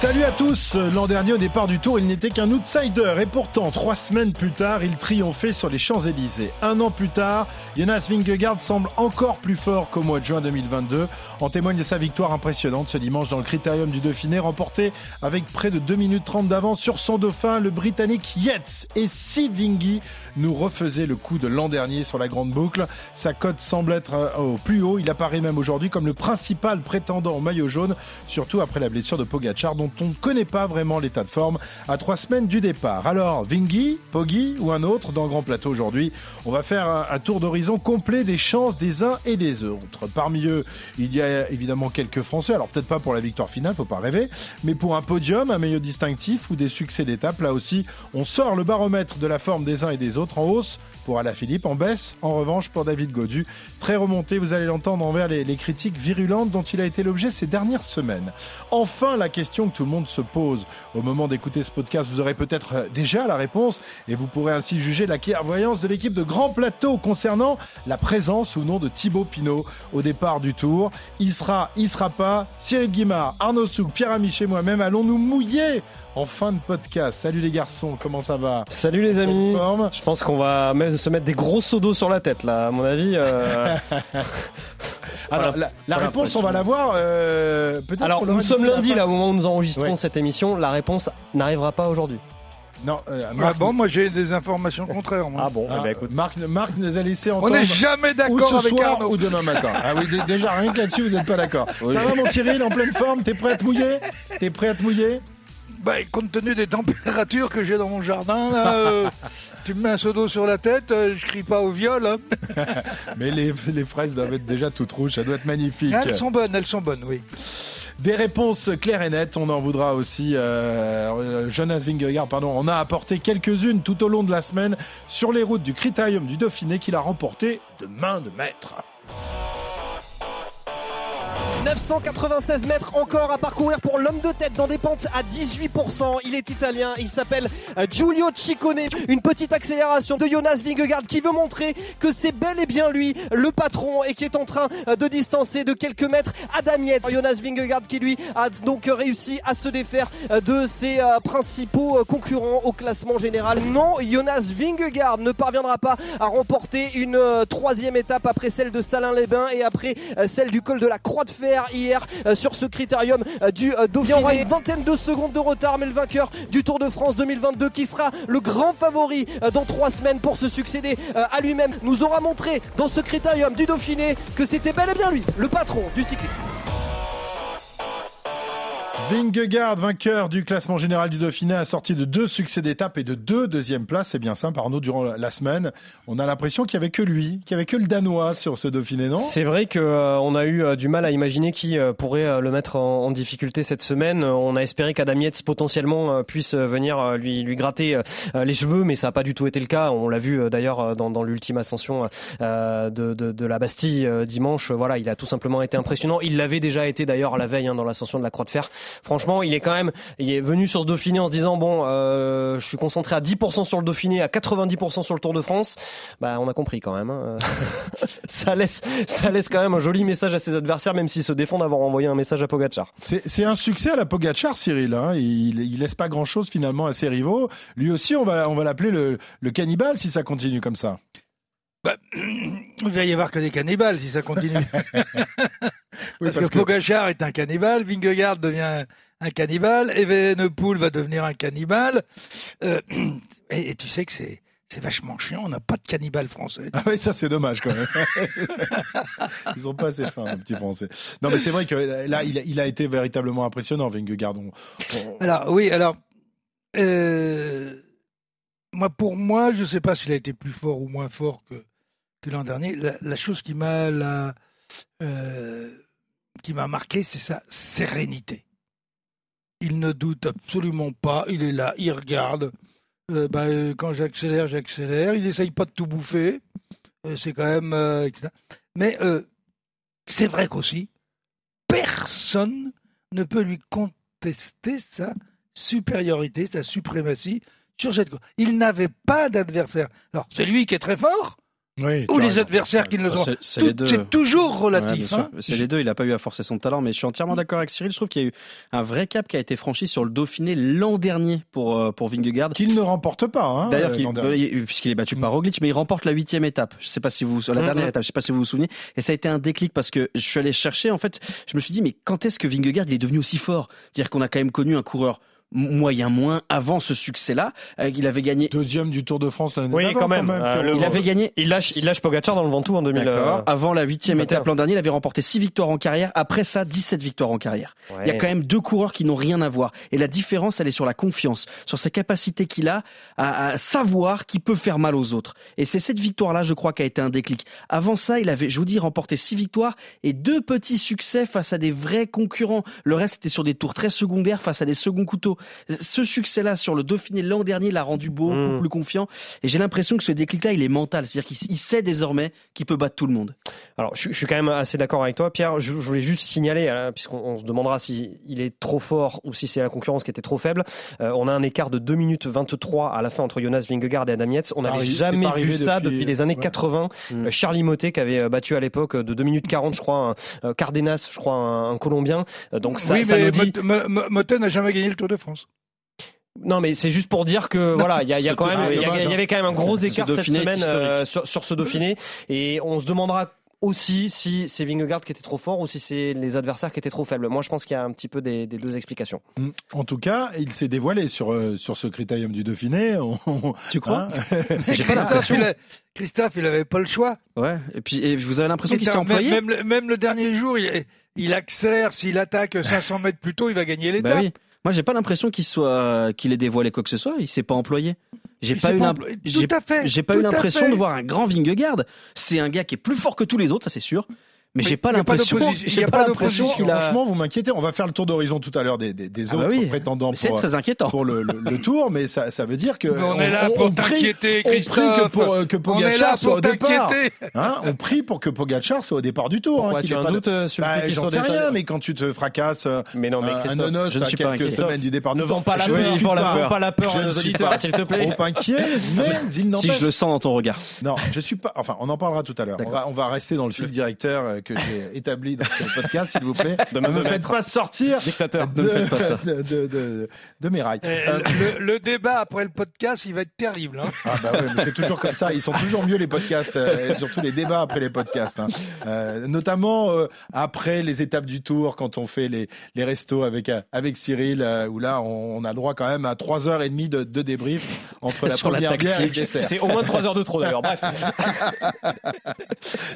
Salut à tous L'an dernier, au départ du tour, il n'était qu'un outsider. Et pourtant, trois semaines plus tard, il triomphait sur les Champs-Élysées. Un an plus tard, Jonas Vingegaard semble encore plus fort qu'au mois de juin 2022. En témoigne de sa victoire impressionnante ce dimanche dans le Critérium du Dauphiné, remporté avec près de 2 minutes 30 d'avance sur son dauphin, le Britannique Yates. Et si Vingy nous refaisait le coup de l'an dernier sur la grande boucle, sa cote semble être euh, au plus haut. Il apparaît même aujourd'hui comme le principal prétendant au maillot jaune, surtout après la blessure de Pogacar, on ne connaît pas vraiment l'état de forme à trois semaines du départ. Alors, Vingy, Poggi ou un autre dans le Grand Plateau aujourd'hui, on va faire un, un tour d'horizon complet des chances des uns et des autres. Parmi eux, il y a évidemment quelques Français, alors peut-être pas pour la victoire finale, faut pas rêver, mais pour un podium, un meilleur distinctif ou des succès d'étape, là aussi, on sort le baromètre de la forme des uns et des autres en hausse pour Alaphilippe, en baisse en revanche pour David Godu. Très remonté, vous allez l'entendre envers les, critiques virulentes dont il a été l'objet ces dernières semaines. Enfin, la question que tout le monde se pose au moment d'écouter ce podcast, vous aurez peut-être déjà la réponse et vous pourrez ainsi juger la clairvoyance de l'équipe de Grand Plateau concernant la présence ou non de Thibaut Pinot au départ du tour. Il sera, il sera pas. Cyril Guimard, Arnaud Souk, Pierre Amiche et moi-même allons nous mouiller en fin de podcast. Salut les garçons, comment ça va? Salut les amis. Je pense qu'on va même se mettre des gros seaux d'eau sur la tête là, à mon avis. Euh... Alors, la, la réponse, on va la voir. Euh, peut-être Alors, nous sommes lundi là, au moment où nous enregistrons Ouais. cette émission. La réponse n'arrivera pas aujourd'hui. Non, euh, Ah bon, moi j'ai des informations contraires. Moi. Ah bon, ah, eh ben, écoute. Marc, Marc nous a laissé On entendre. n'est jamais d'accord avec soir Arnaud. ou demain matin. Ah oui, dé- déjà rien que là-dessus, vous n'êtes pas d'accord. Ça va mon Cyril, en pleine forme T'es prêt à te mouiller? T'es prêt à te mouiller? Bah, compte tenu des températures que j'ai dans mon jardin, là, euh, tu me mets un seau d'eau sur la tête, euh, je crie pas au viol. hein. Mais les, les fraises doivent être déjà toutes rouges, ça doit être magnifique. Elles sont bonnes, elles sont bonnes, oui. Des réponses claires et nettes, on en voudra aussi. Euh, euh, Jonas Vingegaard, pardon, on a apporté quelques-unes tout au long de la semaine sur les routes du Critérium du Dauphiné qu'il a remporté de main de maître. 996 mètres encore à parcourir pour l'homme de tête dans des pentes à 18%. Il est italien, il s'appelle euh, Giulio Ciccone. Une petite accélération de Jonas Vingegaard qui veut montrer que c'est bel et bien lui le patron et qui est en train euh, de distancer de quelques mètres Adam Yates. Jonas Vingegaard qui lui a donc réussi à se défaire euh, de ses principaux concurrents au classement général. Non, Jonas Vingegaard ne parviendra pas à remporter une troisième étape après celle de Salins-les-Bains et après celle du col de la Croix de Fer hier euh, sur ce critérium euh, du euh, Dauphiné. Il y aura une vingtaine de secondes de retard, mais le vainqueur du Tour de France 2022 qui sera le grand favori dans trois semaines pour se succéder à lui-même nous aura montré dans ce critérium du Dauphiné que c'était bel et bien lui, le patron du cyclisme. Vingegaard, vainqueur du classement général du Dauphiné, assorti de deux succès d'étape et de deux deuxièmes places. C'est bien simple, Arnaud, durant la- semaine. On a l'impression qu'il n'y avait que lui, qu'il n'y avait que le Danois sur ce Dauphiné, non? C'est vrai que euh, a eu euh, du mal à imaginer qui euh, pourrait euh, le mettre en, difficulté cette semaine. On a espéré qu'Adam Yates potentiellement puisse venir lui lui gratter les cheveux, mais ça n'a pas du tout été le cas. On l'a vu d'ailleurs dans, dans l'ultime ascension de, de, de la Bastille dimanche. Voilà, il a tout simplement été impressionnant. Il l'avait déjà été d'ailleurs la veille hein, dans l'ascension de la Croix de Fer. Franchement, il est quand même, il est venu sur ce Dauphiné en se disant bon, euh, je suis concentré à 10% sur le Dauphiné, à 90% sur le Tour de France. Bah, on a compris quand même. hein. ça laisse, ça laisse quand même un joli message à ses adversaires, même s'ils se défendent d'avoir envoyé un message à Pogacar. C'est un succès à la Pogacar, Cyril. Hein. Il, il laisse pas grand-chose finalement à ses rivaux. Lui aussi, on va, on va l'appeler le, le cannibale si ça continue comme ça. Bah, il va y avoir que des cannibales si ça continue. Oui, parce, que, Pogacar est un cannibale, Vingegaard devient un cannibale, Evenepoel va devenir un cannibale. Euh, et, et tu sais que c'est c'est vachement chiant, on n'a pas de cannibales français. Ah oui, ça c'est dommage quand même. Ils sont pas assez fins, les petits Français. Non, mais c'est vrai que là, il a, il a été véritablement impressionnant, Vingegaard. On- Alors oui, alors euh, moi pour moi, je sais pas s'il a été plus fort ou moins fort que que l'an dernier. La, chose qui m'a euh, qui m'a marqué, c'est sa sérénité. Il ne doute absolument pas. Il est là, il regarde. Euh, quand j'accélère, j'accélère. Il essaye pas de tout bouffer. C'est quand même. Mais c'est vrai qu'aussi, personne ne peut lui contester sa supériorité, sa suprématie sur cette course. Il n'avait pas d'adversaire. Alors, c'est lui qui est très fort, Oui, ou les raison. adversaires qui ne le sont C'est toujours relatif. hein. C'est les deux, il n'a pas eu à forcer son talent, mais je suis entièrement d'accord avec Cyril. Je trouve qu'il y a eu un vrai cap qui a été franchi sur le Dauphiné l'an dernier pour, euh, pour Vingegaard. Qu'il ne remporte pas. Hein, D'ailleurs, euh, euh, puisqu'il est battu par Roglic, mais il remporte la huitième étape. Je sais pas si vous, la Mhm. dernière étape, je sais pas si vous vous souvenez. Et ça a été un déclic parce que je suis allé chercher. En fait, je me suis dit, mais quand est-ce que Vingegaard il est devenu aussi fort? C'est-à-dire qu'on a quand même connu un coureur moyen moins avant ce succès-là. Euh, il avait gagné. Deuxième du Tour de France l'année Oui, d'avant, quand même. Euh, Pierrot. le- Il avait gagné. Il lâche, il lâche Pogacar dans le Ventoux en 2000. D'accord. Avant la huitième 21. étape l'an dernier, il avait remporté six victoires en carrière. Après ça, 17 victoires en carrière. Il y a quand même deux coureurs qui n'ont rien à voir. Et la différence, elle est sur la confiance, sur sa capacité qu'il a à, à savoir qu'il peut faire mal aux autres. Et c'est cette victoire-là, je crois, qui a été un déclic. Avant ça, il avait, je vous dis, remporté six victoires et deux petits succès face à des vrais concurrents. Le reste était sur des tours très secondaires face à des seconds couteaux. Ce succès-là sur le Dauphiné l'an dernier l'a rendu beaucoup Mm. plus confiant. Et j'ai l'impression que ce déclic-là, il est mental. C'est-à-dire qu'il il sait désormais qu'il peut battre tout le monde. Alors, je, je suis quand même assez d'accord avec toi, Pierre. Je, je voulais juste signaler, hein, puisqu'on on se demandera si il est trop fort ou si c'est la concurrence qui était trop faible. Euh, on a un écart de 2 minutes 23 à la fin entre Jonas Vingegaard et Adam Yates. On n'avait jamais vu ça depuis- depuis, les années ouais. 80. Mm. Euh, Charlie Motet qui avait euh, battu à l'époque euh, de 2 minutes 40, je crois, un, euh, Cardenas, je crois, un, un Colombien. Euh, Donc ça, oui, ça mais nous dit. Mot- Mo- Mo- Motet n'a jamais gagné le Tour de France. Non, mais c'est juste pour dire que voilà, il y, a- il y a Ce quand même, Dauphiné, il y, a- dommage, il y avait quand même un gros Ce écart cette semaine euh, sur, sur ce Dauphiné, et on se demandera aussi si c'est Vingegaard qui était trop fort ou si c'est les adversaires qui étaient trop faibles. Moi, je pense qu'il y a un petit peu des, des deux explications. Mm. En tout cas, il s'est dévoilé sur, euh, sur ce critérium du Dauphiné. On- Tu crois hein J'ai pas Christophe, il a- Christophe, il avait pas le choix. Ouais. Et puis, et vous avez l'impression qu'il s'est employé même, même, le- même le dernier jour, il, il accélère. S'il attaque 500 mètres plus tôt, il va gagner l'étape. Bah oui. Moi, j'ai pas l'impression qu'il soit, qu'il ait dévoilé quoi que ce soit. Il s'est pas employé. J'ai pas s'est eu j'ai- pas l'impression de voir un grand Vingegaard. C'est un gars qui est plus fort que tous les autres, ça c'est sûr. Mais, Mais j'ai pas l'impression. il y J'ai a pas d'opposition. a. Franchement, vous m'inquiétez. On va faire le tour d'horizon tout à l'heure des, des, des Ah bah autres oui. prétendants C'est pour, très inquiétant. pour le, le- le tour, mais ça, ça veut dire que Mais on, est là pour prie, t'inquiéter, on prie que, Christophe. pour, euh, que on est là Pogacar soit pour au départ. t'inquiéter. Hein, on prie pour que Pogacar soit au départ du tour. Pourquoi hein, tu as un de- doute euh, sur le Bah, J'en sais rien, mais quand tu te fracasses euh, Mais non, mais un, un Christophe, nonos je ne à suis pas quelques inquiet. semaines du départ ne vends pas la peur, pas la peur suis auditeurs, pas s'il te plaît. trop inquiet, mais il Si n'empêche je le sens dans ton regard. Non, je suis pas. Enfin, on en parlera tout à l'heure. On on va rester dans le fil directeur euh, que j'ai établi dans ce podcast, s'il vous plaît. De ne me me faites pas sortir Dictateur. de, ne faites pas ça. de, de, de- de mes rails. Euh, le, le débat après le podcast, il va être terrible. hein. Ah bah c'est toujours comme ça. Ils sont toujours mieux les podcasts, euh, et surtout les débats après les podcasts. hein. Euh, notamment euh, après les étapes du tour, quand on fait les, les restos avec avec Cyril, euh, où là on, on a droit quand même à trois heures et demie de, de débrief entre la Sur la première bière et le dessert. C'est au moins 3 heures de trop d'ailleurs. Bref.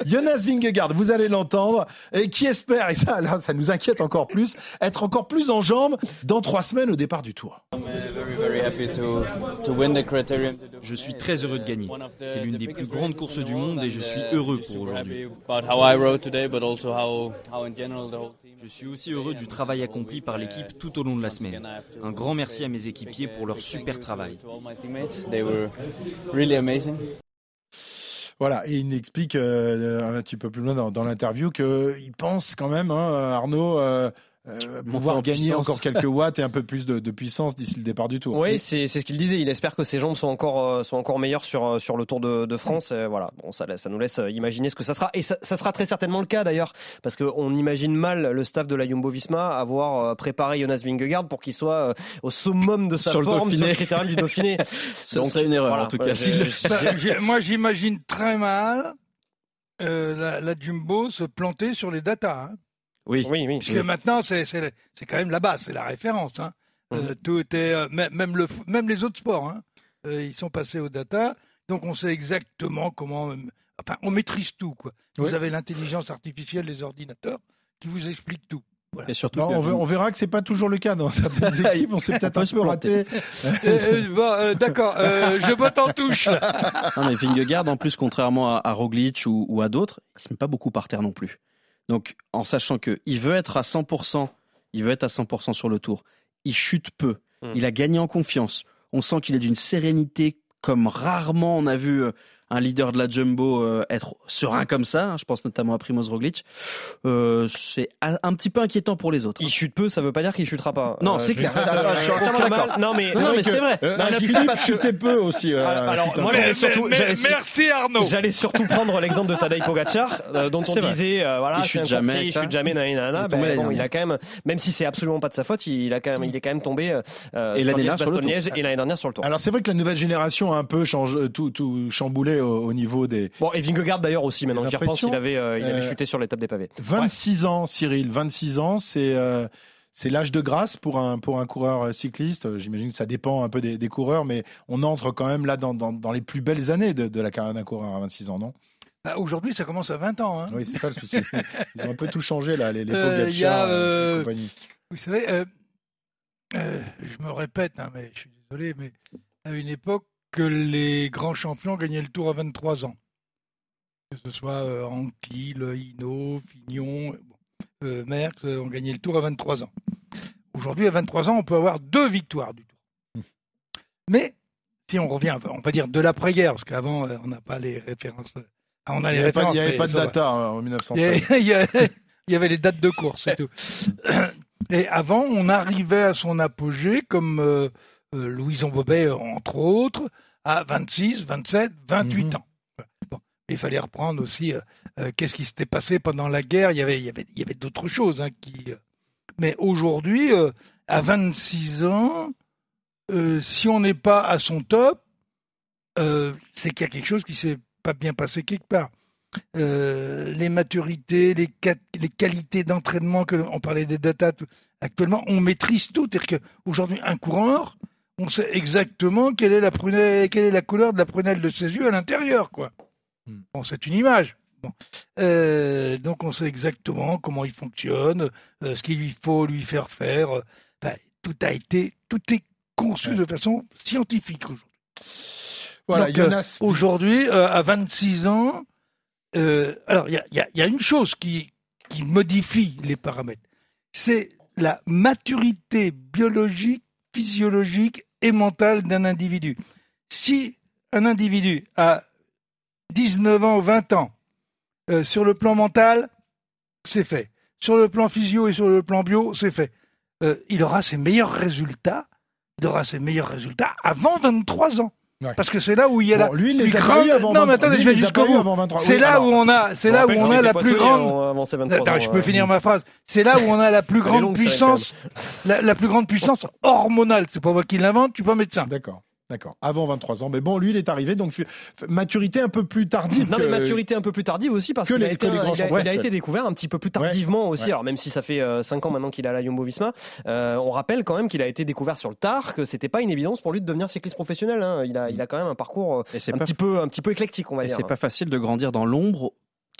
Jonas Vingegaard, vous allez l'entendre, et qui espère, et ça, là, ça nous inquiète encore plus, être encore plus en jambes dans trois semaines au départ du tour. Je suis très heureux de gagner. C'est l'une des plus grandes courses du monde et je suis heureux pour aujourd'hui. Je suis aussi heureux du travail accompli par l'équipe tout au long de la semaine. Un grand merci à mes équipiers pour leur super travail. Voilà, et il explique euh, un petit peu plus loin dans, l'interview qu'il pense quand même, hein, Arnaud, euh, euh, pouvoir en gagner puissance. encore quelques watts et un peu plus de, de puissance d'ici le départ du tour. Oui, c'est c'est ce qu'il disait. Il espère que ses jambes sont encore, euh, sont encore meilleures sur, euh, sur le Tour de, de France. Voilà, bon, ça, ça nous laisse euh, imaginer ce que ça sera. Et ça, ça sera très certainement le cas d'ailleurs, parce qu'on imagine mal le staff de la Jumbo Visma avoir préparé Jonas Vingegaard pour qu'il soit euh, au summum de sa Sur le forme Dauphiné. sur le critérium du Dauphiné. Ce serait une erreur, en tout cas. je- le- Bah, moi, j'imagine très mal euh, la, la Jumbo se planter sur les datas. hein. Oui. Oui, oui. Puisque maintenant, c'est c'est c'est quand même la base, c'est la référence. hein. Euh, tout était, euh, même, le, même les autres sports, hein, euh, ils sont passés aux data. Donc on sait exactement comment. enfin, on maîtrise tout. Quoi. Oui. Vous avez l'intelligence artificielle des ordinateurs qui vous explique tout. Et surtout, Non, que- on, ver- on verra que c'est pas toujours le cas dans certaines équipes. On s'est peut-être peut un peu raté. Euh, euh, bon, euh, D'accord, euh, je botte en touche. Non, mais Vingegaard, en plus, contrairement à, à Roglic ou, ou à d'autres, il se met pas beaucoup par terre non plus. Donc, en sachant qu'il veut être à 100%, il veut être à 100% sur le tour. Il chute peu. Mm. Il a gagné en confiance. On sent qu'il est d'une sérénité comme rarement on a vu euh, un leader de la jumbo euh, être serein comme ça. hein, je pense notamment à Primoz Roglic. Euh, c'est un, un petit peu inquiétant pour les autres. Il chute peu, ça veut pas dire qu'il chutera pas. Non, Euh, c'est clair. euh, Je suis entièrement d'accord. mal. Non, mais, Non, non, mais c'est vrai. Euh, Non, je Alain dis ça Philippe parce que- chutait peu aussi. euh, Alors, alors, moi, j'allais surtout, merci Arnaud. J'allais surtout prendre l'exemple de Tadej Pogacar, euh, dont on disait, euh, voilà, Il chute jamais, il chute jamais. Il Ben, il a quand même, même si c'est absolument pas de sa faute, il a quand même, il est quand même tombé euh, Et sur l'année dernière sur le Tour. Et l'année dernière sur le tour. Alors c'est vrai que la nouvelle génération a un peu changé, tout, tout au, au niveau des Bon, et Vingegaard d'ailleurs aussi, maintenant J'ai que j'y repense, l'impression, il avait, euh, il avait euh, chuté sur l'étape des pavés. 26 ans, Cyril. 26 ans, c'est euh, c'est l'âge de grâce pour un pour un coureur cycliste. J'imagine que ça dépend un peu des, des coureurs, mais on entre quand même là dans, dans, dans les plus belles années de, de la carrière d'un coureur à 26 ans, non? Bah, Aujourd'hui, ça commence à 20 ans. hein. Oui, c'est ça le souci. Ils ont un peu tout changé là, les, les Euh, y a, et compagnie. Vous savez, euh, euh, je me répète, hein, mais je suis désolé, mais à une époque que les grands champions gagnaient le Tour à 23 ans. Que ce soit euh, Anquil, Hinault, Fignon, euh, Merckx, euh, ont gagné le Tour à 23 ans. Aujourd'hui, à 23 ans, on peut avoir deux victoires du Tour. Mais si on revient, on va dire de l'après-guerre, parce qu'avant, euh, on n'a pas les références. ah, on a Il les n'y avait pas, avait de va. data hein, en Il y 1913. avait, il y avait- il y avait les dates de course, c'est tout. Et avant, on arrivait à son apogée, comme euh, euh, Louison Bobet, entre autres, à 26, 27, 28 Mhm. ans. Bon. Il fallait reprendre aussi euh, euh, qu'est-ce qui s'était passé pendant la guerre. Il y avait, il y avait, il y avait d'autres choses. hein, qui, euh, Mais aujourd'hui, à 26 ans, si on n'est pas à son top, c'est qu'il y a quelque chose qui s'est pas bien passé quelque part. Les maturités, les, qualités d'entraînement, que on parlait des data tout- actuellement, on maîtrise tout. C'est-à-dire qu'aujourd'hui, un coureur, on sait exactement quelle est la prunelle, quelle est la couleur de la prunelle de ses yeux à l'intérieur, quoi. Hmm. Bon, c'est une image. Bon. Euh, donc on sait exactement comment il fonctionne, euh, ce qu'il lui faut lui faire faire. tout a été, tout est conçu Ouais. de façon scientifique aujourd'hui. Voilà, euh. Aujourd'hui, à 26 ans, alors il y y a une chose qui, qui modifie les paramètres, c'est la maturité biologique, physiologique et mentale d'un individu. Si un individu a 19 ans ou 20 ans, euh, sur le plan mental, c'est fait. Sur le plan physio et sur le plan bio, c'est fait. Euh, il aura ses meilleurs résultats. Il aura ses meilleurs résultats avant 23 ans. Ouais. Parce que c'est là où il y a Bon, la lui, il plus les grande- avant Non, mais 23. attendez, Lui, je vais jusqu'au bout. avant 23. C'est Oui, là où on a, c'est là où on a la plus grande. avant- avant ses 23 Attends, je peux euh, finir ma phrase. C'est là où on a la plus grande puissance, la, la plus grande puissance hormonale. C'est pas moi qui l'invente, tu es pas médecin. D'accord. D'accord. Avant 23 ans. Mais bon, lui, il est arrivé, donc maturité un peu plus tardive. Non, mais maturité un peu plus tardive aussi parce que qu'il a, été, grands il a- il a été découvert un petit peu plus tardivement aussi. Ouais. Alors même si ça fait 5 ans maintenant qu'il est à la Jumbo Visma, euh, on rappelle quand même qu'il a été découvert sur le tard, que c'était pas une évidence pour lui de devenir cycliste professionnel. hein. Il a, il a quand même un parcours euh, Et c'est un pas petit peu, un petit peu éclectique, on va Et dire. c'est pas facile de grandir dans l'ombre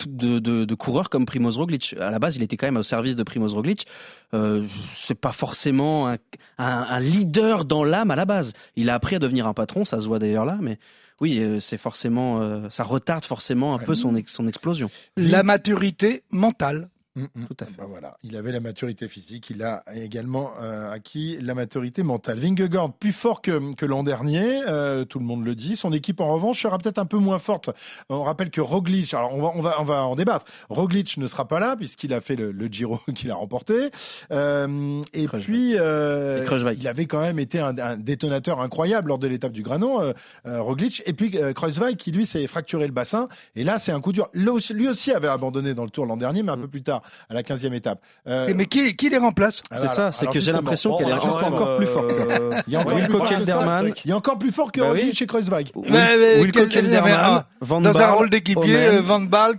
de, de, de coureurs comme Primoz Roglic. À la base, il était quand même au service de Primoz Roglic. Euh, c'est pas forcément un, un, un leader dans l'âme à la base. Il a appris à devenir un patron, ça se voit d'ailleurs là, mais oui, euh, c'est forcément, euh, ça retarde forcément un Ouais. peu son, son explosion. La maturité mentale. Mm, mm. Tout à fait. Bah voilà, il avait la maturité physique, il a également euh, acquis la maturité mentale. Vingegaard plus fort que, que l'an dernier, euh, tout le monde le dit. Son équipe en revanche sera peut-être un peu moins forte. On rappelle que Roglic, alors on va on va on va en débattre. Roglic ne sera pas là puisqu'il a fait le, le Giro qu'il a remporté. Euh, et puis euh, Et il avait quand même été un, un détonateur incroyable lors de l'étape du Granon, euh, euh, Roglic. Et puis euh, Kreuzweig qui lui s'est fracturé le bassin. Et là c'est un coup dur. Lui aussi, avait abandonné dans le Tour l'an dernier, mais un Mm. peu plus tard à la 15e étape. Euh, Mais qui, qui les remplace ah, C'est ça, c'est que j'ai l'impression qu'elle est juste encore plus forte. euh, Il y a encore Wilco plus fort que ça. Kelderman. Il y a encore plus fort que Bah oui. chez Kreuzweig. Wilco Kelderman, Dans un rôle d'équipier, Van Baal,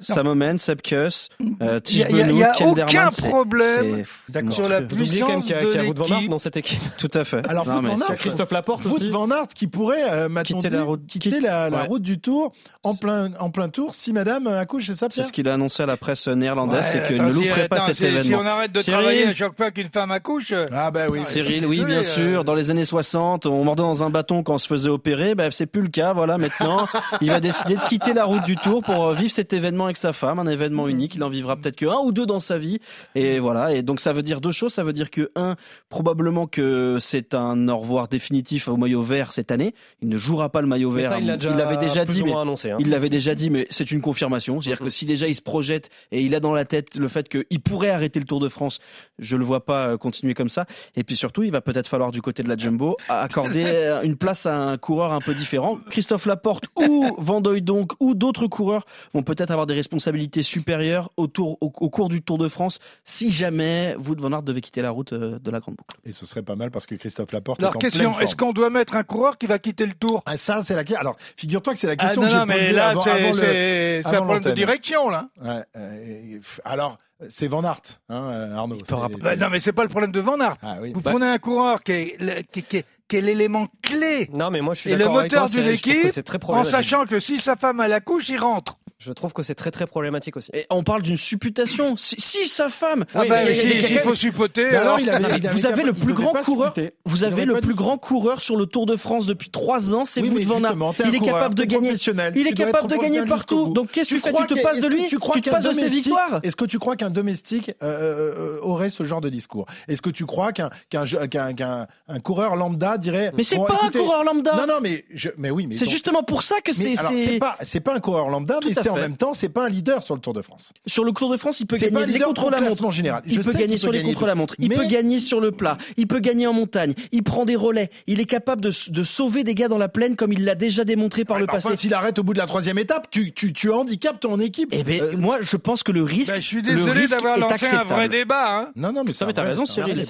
c'est- Samomen, Sepkus, euh, Il y a- Tige il y a- il y a Benoît, aucun problème sur la monstrueux. Vous oubliez quand même puissance qu'il y a, Wout van Aert l'équipe. dans cette équipe. Tout à fait. Alors, Non, van Aert, Christophe Laporte Wout aussi. van Aert qui pourrait, euh, Quitter dit, la route- quitter la, la Ouais. route du Tour en plein, en plein tour si madame accouche, c'est ça C'est ce qu'il a annoncé à la presse néerlandaise, Ouais, c'est qu'il attends, ne si- louperait pas attends, cet si- événement. Si on arrête de Cyril. travailler à chaque fois qu'une femme accouche, euh, Ah bah oui. Cyril, oui, bien euh, sûr. Dans les années 60, on mordait dans un bâton quand on se faisait opérer. Ben, c'est plus le cas. Voilà, maintenant, il va décider de quitter la route du Tour pour euh, vivre cet événement avec sa femme, un événement Mhm. unique. Il en vivra peut-être que un ou deux dans sa vie. Et voilà. Et donc ça veut dire deux choses. Ça veut dire que un, probablement que c'est un au revoir définitif au maillot vert cette année. Il ne jouera pas le maillot Mais vert. ça, il déjà, l'avait déjà dit, mais annoncé. hein. il l'avait déjà dit, mais c'est une confirmation. C'est-à-dire que si déjà il se projette et il a dans la tête le fait qu'il pourrait arrêter le Tour de France, je le vois pas euh, continuer comme ça. Et puis surtout, il va peut-être falloir du côté de la Jumbo accorder euh, une place à un coureur un peu différent. Christophe Laporte ou Van donc ou d'autres coureurs vont peut-être avoir des responsabilités supérieures au, tour, au, au cours du Tour de France si jamais Wout van Aert devait quitter la route euh, de la Grande Boucle. Et ce serait pas mal parce que Christophe Laporte Alors, est en question, est-ce qu'on doit mettre un coureur qui va quitter le tour? Ah, ça, c'est la question. Alors, figure-toi que c'est la Ah question non, que j'ai non, mais posée là, avant, le- un problème de direction, là. Ouais, euh, alors, c'est Van Aert, hein, Arnaud. C'est- rappeler- Bah, non, mais c'est pas le problème de Van Aert. Ah oui. Vous Bah- prenez un coureur qui est, le- qui, qui- qui est l'élément clé Non, mais moi je suis Et le moteur d'une équipe, c'est très en sachant que si sa femme à la couche, il rentre. Je trouve que c'est très très problématique aussi. Et on parle d'une supputation. Si, si sa femme, Ah Oui, bah, il faut supporter. Mais alors, alors- il avait- il avait vous avez le plus grand coureur. Vous avez le plus grand coureur sur le Tour de France depuis trois ans, c'est Oui, mais van Aert. Il est capable de gagner. Il est capable de gagner partout. Donc qu'est-ce que tu fais crois Tu te passes de lui tu te qu'un passes de ses victoires? Est-ce que tu crois qu'un domestique euh, euh, aurait ce genre de discours? Est-ce que tu crois qu'un qu'un jeu- qu'un qu'un- un coureur lambda dirait Mais c'est pas un coureur lambda. Non, non, mais je, mais oui, mais C'est justement pour ça que c'est c'est- pas c'est pas un coureur lambda, mais en même temps c'est pas un leader sur le Tour de France. sur le Tour de France, il peut gagner les contre la montre. général. Il peut gagner sur les contre la montre. Il peut gagner sur le plat. Il peut gagner en montagne. Il prend des relais. Il est capable de, de sauver des gars dans la plaine comme il l'a déjà démontré par Ouais, le bah, passé. enfin, s'il arrête au bout de la troisième étape, tu tu tu handicapes ton équipe. Eh ben, Euh, moi, je pense que le risque, Bah, je suis désolé d'avoir est lancé un acceptable. vrai débat. Hein. non non mais c'est mais un t'as vrai- raison, Cyril.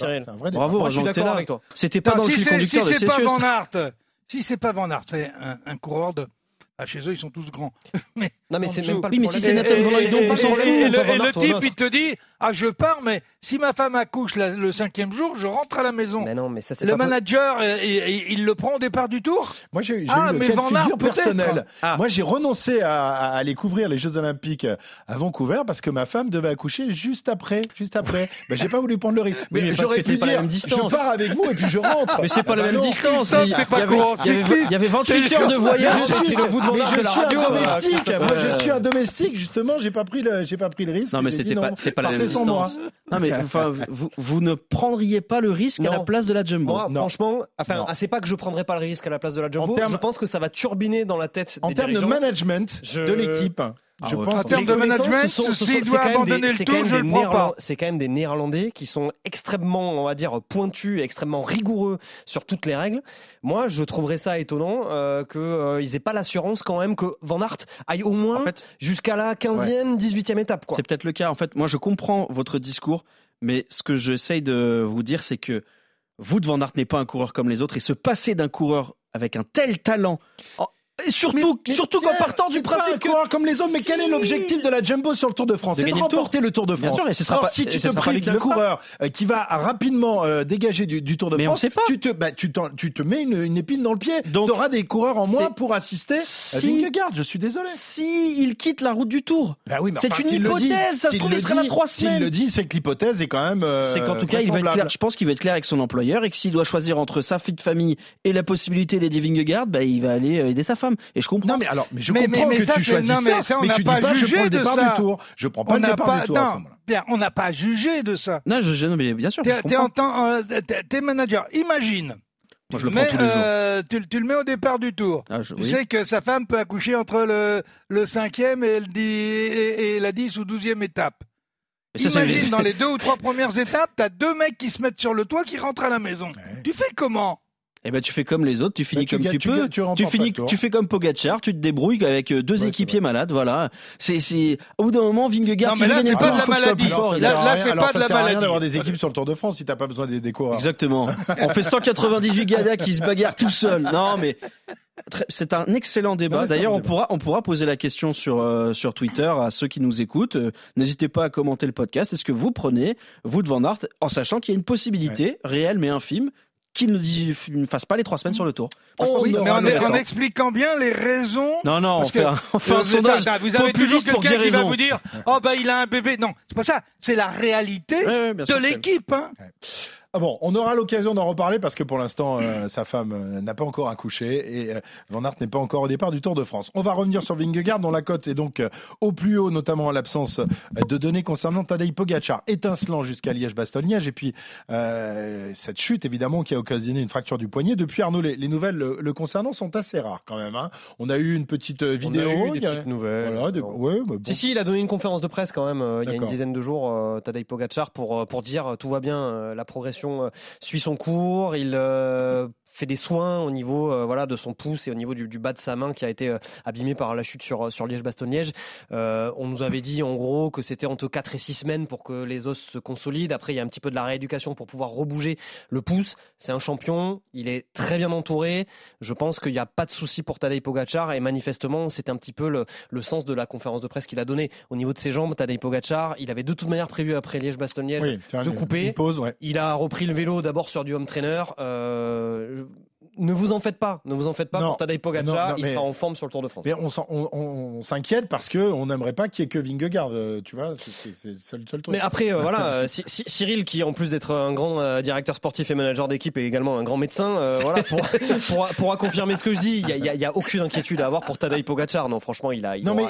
Bravo, Moi je suis d'accord avec toi. C'était pas dans le si fil c'est conducteur si de c'est pas. Van Aert, si c'est pas Van Aert, c'est un coureur de. Ah, chez eux, ils sont tous grands. Mais Non, mais c'est même pas le Oui, mais problème. si c'est Nathan Van et, donc, et- et- le et le, type, il te dit Ah, je pars, mais si ma femme accouche la- le cinquième jour, je rentre à la maison. Mais non, mais ça c'est Le pas manager, euh, il, il- il le prend au départ du tour Moi, j'ai Ah, eu le mais cas de figure personnel. Ah. Moi, j'ai renoncé à, à aller couvrir les Jeux Olympiques à Vancouver parce que ma femme devait accoucher juste après, juste après. Ben, j'ai pas voulu prendre le risque. Oui, mais j'aurais pu pas la dire, même distance. je pars avec vous et puis je rentre. Mais c'est pas Ah la bah même non. distance. Il t'es pas il y avait- courant il y avait- cycliste. il y avait 28 heures de voyage. Mais je suis, mais suis un domestique. euh, Moi, je suis un domestique. Justement, j'ai pas pris le, j'ai pas pris le risque. Non, mais c'était pas, c'est pas la même sans moi. Non, mais enfin, vous, vous ne prendriez pas le risque à la place de la Jumbo. Moi, Non. franchement, enfin, ah, c'est pas que je prendrais pas le risque à la place de la Jumbo. En Je pense que ça va turbiner dans la tête En termes de management Je- de l'équipe, Ah je ouais. pense En que termes Les de management, s'il doit c'est quand même abandonner des- le je prends pas. C'est quand même des Néerlandais qui sont extrêmement, on va dire, pointus, et extrêmement rigoureux sur toutes les règles. Moi, je trouverais ça étonnant euh, qu'ils aient pas l'assurance quand même que Van Aert aille au moins En fait, jusqu'à la 15e, 18e étape. C'est peut-être le cas. En fait, moi, je comprends votre discours, mais ce que j'essaye de vous dire, c'est que Wout van Aert n'est pas un coureur comme les autres et se passer d'un coureur avec un tel talent, en- et surtout, Mais- surtout qu'en partant du pas principe un que comme les autres, mais quel est l'objectif de la Jumbo sur le Tour de France C'est de Tour. remporter le Tour de Bien France. sûr, et ce sera Or, pas- si tu te prives d'un coureur euh, qui va rapidement euh, dégager du, du Tour de Mais on France, sait pas. tu te, bah, tu, te mets une, une épine dans le pied. Donc, tu auras des coureurs en moins pour assister à Si- Vingegaard. Je suis désolé. si il quitte la route du Tour, Bah oui, C'est enfin, une s'il le dit- hypothèse, ça se s'il trouve, il sera là trois S'il semaines. le dit, c'est que l'hypothèse est quand même. euh, c'est qu'en tout cas, il va être clair. Je pense qu'il va être clair avec son employeur et que s'il doit choisir entre sa vie de famille et la possibilité d'aider Vingegaard, bah, il va aller euh, aider sa femme. Et je comprends. Non mais alors, mais je Mais- comprends mais- mais que ça, tu c'est- choisis non, mais ça, on mais tu pas dis pas je jugé prends le de départ ça. du tour. Je prends pas On le n'a départ pas, du tour. à ce non, moment-là. Pierre, on n'a pas jugé de ça. Non, je, je- non, mais bien sûr. T'es euh, t'es- manager. Imagine. Moi, je tu le prends mets, tous les jours. euh, tu, tu le mets au départ du tour. Ah, je- Tu oui. sais que sa femme peut accoucher entre le, le cinquième et, le dix- et, et la 10 ou 12e étape. Ça, Imagine, dans les deux ou trois premières étapes, t'as deux mecs qui se mettent sur le toit qui rentrent à la maison. Ouais. Tu fais comment? Eh ben, tu fais comme les autres, tu finis Bah, tu comme gagnes- tu tu peux. gagnes- tu finis, pas tu fais comme Pogacar, tu te débrouilles avec euh, deux Ouais, équipiers malades, voilà. C'est, c'est, au bout d'un moment, Vingegaard, Non, mais là, c'est le pas tour, de la maladie. Là- là, c'est pas de la sert à rien maladie. d'avoir des équipes sur le Tour de France si t'as pas besoin des, des coureurs. Exactement. On fait 198 gadas qui se bagarrent tout seuls. Non, mais c'est un excellent débat. D'ailleurs, on débat. pourra, on pourra poser la question sur, euh, sur Twitter à ceux qui nous écoutent. Euh, N'hésitez pas à commenter le podcast. Est-ce que vous prenez, vous de Van Aert, en sachant qu'il y a une possibilité réelle mais infime qu'il ne, fasse pas les trois semaines sur le tour Moi, On ça Mais en, expliquant bien les raisons. Non, non, on Parce fait, que- un, on fait un Vous- sondage. vous avez toujours quelqu'un qui va vous dire Oh, bah, il a un bébé. Non, c'est pas ça. C'est la réalité de l'équipe. Hein. Ah bon, on aura l'occasion d'en reparler parce que pour l'instant, euh, sa femme euh, n'a pas encore accouché et euh, Van Aert n'est pas encore au départ du Tour de France. On va revenir sur Vingegaard dont la cote est donc au plus haut, notamment à l'absence de données concernant Tadej Pogacar, étincelant jusqu'à Liège-Bastogne-Liège et puis cette chute évidemment qui a occasionné une fracture du poignet. Depuis Arnaud, les, nouvelles le, concernant sont assez rares quand même. Hein. On a eu une petite vidéo. On a eu des petites nouvelles. Voilà, ouais, bah Si, si, il a donné une conférence de presse quand même il y a une dizaine de jours, Tadej Pogacar, pour, pour dire tout va bien, la progression euh, suit son cours. Il euh, fait des soins au niveau euh, voilà de son pouce et au niveau du, bas de sa main qui a été euh, abîmé par la chute sur sur Liège-Bastogne-Liège. Euh, on nous avait dit en gros que c'était entre 4 et 6 semaines pour que les os se consolident. Après, il y a un petit peu de la rééducation pour pouvoir rebouger le pouce. C'est un champion, il est très bien entouré. Je pense qu'il n'y a pas de souci pour Tadej Pogacar et manifestement, c'est un petit peu le, le, sens de la conférence de presse qu'il a donné au niveau de ses jambes. Tadej Pogacar, il avait de toute manière prévu après Liège-Bastogne-Liège de couper. Pause, Il a repris le vélo d'abord sur du home trainer. Euh, ne vous en faites pas, ne vous en faites pas pour Tadej Pogacar, il sera en forme sur le Tour de France. Mais on, s'inquiète parce que on n'aimerait pas qu'il y ait que Vingegaard, euh, tu vois, c'est le seul, truc. Mais après, euh, voilà, euh, Cyril, qui en plus d'être un grand directeur sportif et manager d'équipe, est également un grand médecin, voilà, pourra, confirmer ce que je dis. Il n'y a, aucune inquiétude à avoir pour Tadej Pogacar. Non, franchement, il a. Il non, mais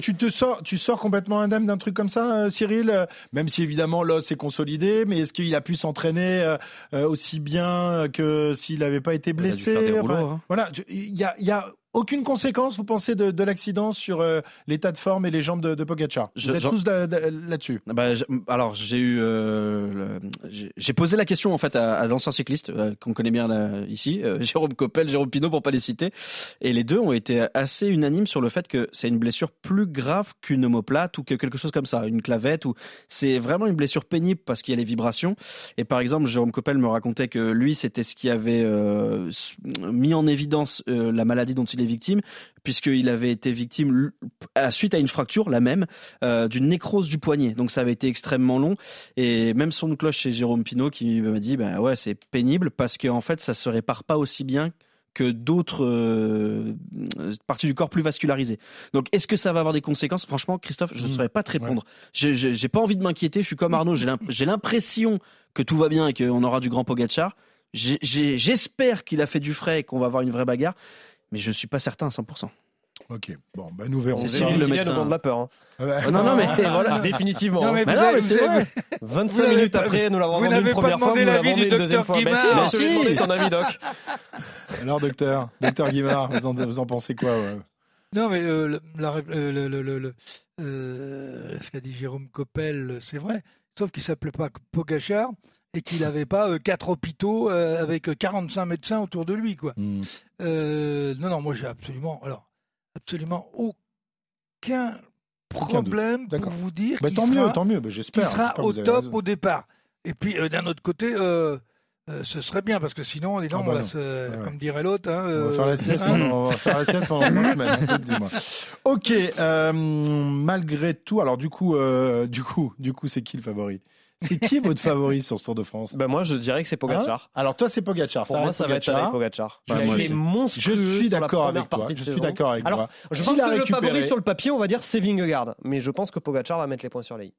tu, te sors, tu sors complètement indemne d'un truc comme ça, Cyril. Même si évidemment l'os est consolidé, mais est-ce qu'il a pu s'entraîner aussi bien que s'il n'avait pas été blessé Hein. Voilà, il y a, aucune conséquence, vous pensez, de, l'accident sur euh, l'état de forme et les jambes de, de Pogacar? Vous êtes tous là-dessus? Bah, Alors, j'ai eu, euh, j'ai posé la question en fait à, d'anciens cyclistes euh, qu'on connaît bien ici, Jérôme Coppel, Jérôme Pinot, pour pas les citer, et les deux ont été assez unanimes sur le fait que c'est une blessure plus grave qu'une omoplate ou que quelque chose comme ça, une clavette ou c'est vraiment une blessure pénible parce qu'il y a les vibrations. Et par exemple, Jérôme Coppel me racontait que lui, c'était ce qui avait mis en évidence la maladie dont il est victime, puisqu'il avait été victime à suite à une fracture, la même, euh, d'une nécrose du poignet. Donc ça avait été extrêmement long. Et même son cloche chez Jérôme Pinault qui m'a dit, bah ouais, c'est pénible parce qu'en fait, ça se répare pas aussi bien que d'autres euh, parties du corps plus vascularisées. Donc, est-ce que ça va avoir des conséquences? Franchement, Christophe, je ne mmh. saurais pas te répondre. Je J'ai pas envie de m'inquiéter. Je suis comme Arnaud. J'ai l'impression que tout va bien et qu'on aura du grand Pogacar. J'espère qu'il a fait du frais et qu'on va avoir une vraie bagarre mais je ne suis pas certain à 100%. Ok, bon, bah nous verrons. C'est Cyril le médecin. de la peur. Hein. Oh, non, non, mais voilà, définitivement. Non, mais, mais vous non, avez, c'est vrai. 25 minutes après, nous l'avons vendu une première fois, nous l'avons vendu une deuxième fois. Guimard. Mais si, mais si. ton avis, Doc. Alors, docteur, docteur Guimard, vous en, vous en pensez quoi ouais? Non, mais euh, la, le, le, le, euh, ce qu'a dit Jérôme Coppel, c'est vrai. Sauf qu'il ne s'appelait pas Pogachar et qu'il n'avait pas euh, quatre hôpitaux euh, avec 45 médecins autour de lui, quoi. Hmm. Euh, non, non, moi j'ai absolument, alors, absolument aucun problème pour vous dire bah, qu'il tant sera, mieux, tant mieux, bah, j'espère. sera au top au départ. Et puis d'un autre côté, ce serait bien parce que sinon, les gens, ah bah comme dirait l'autre, hein, on, va faire la sieste hein on va faire la sieste pendant une semaine. ok, malgré tout, alors du coup, du coup, du coup, c'est qui le favori? C'est qui votre favori sur ce Tour de France ben Moi, je dirais que c'est Pogacar. Hein Alors toi, c'est Pogacar. Pour moi, ça va être avec Pogacar. Bah, je suis d'accord avec toi. Je suis d'accord avec Alors, Je pense que le favori sur le papier, on va dire, c'est Vingegaard. Mais je pense que Pogacar va mettre les points sur les i.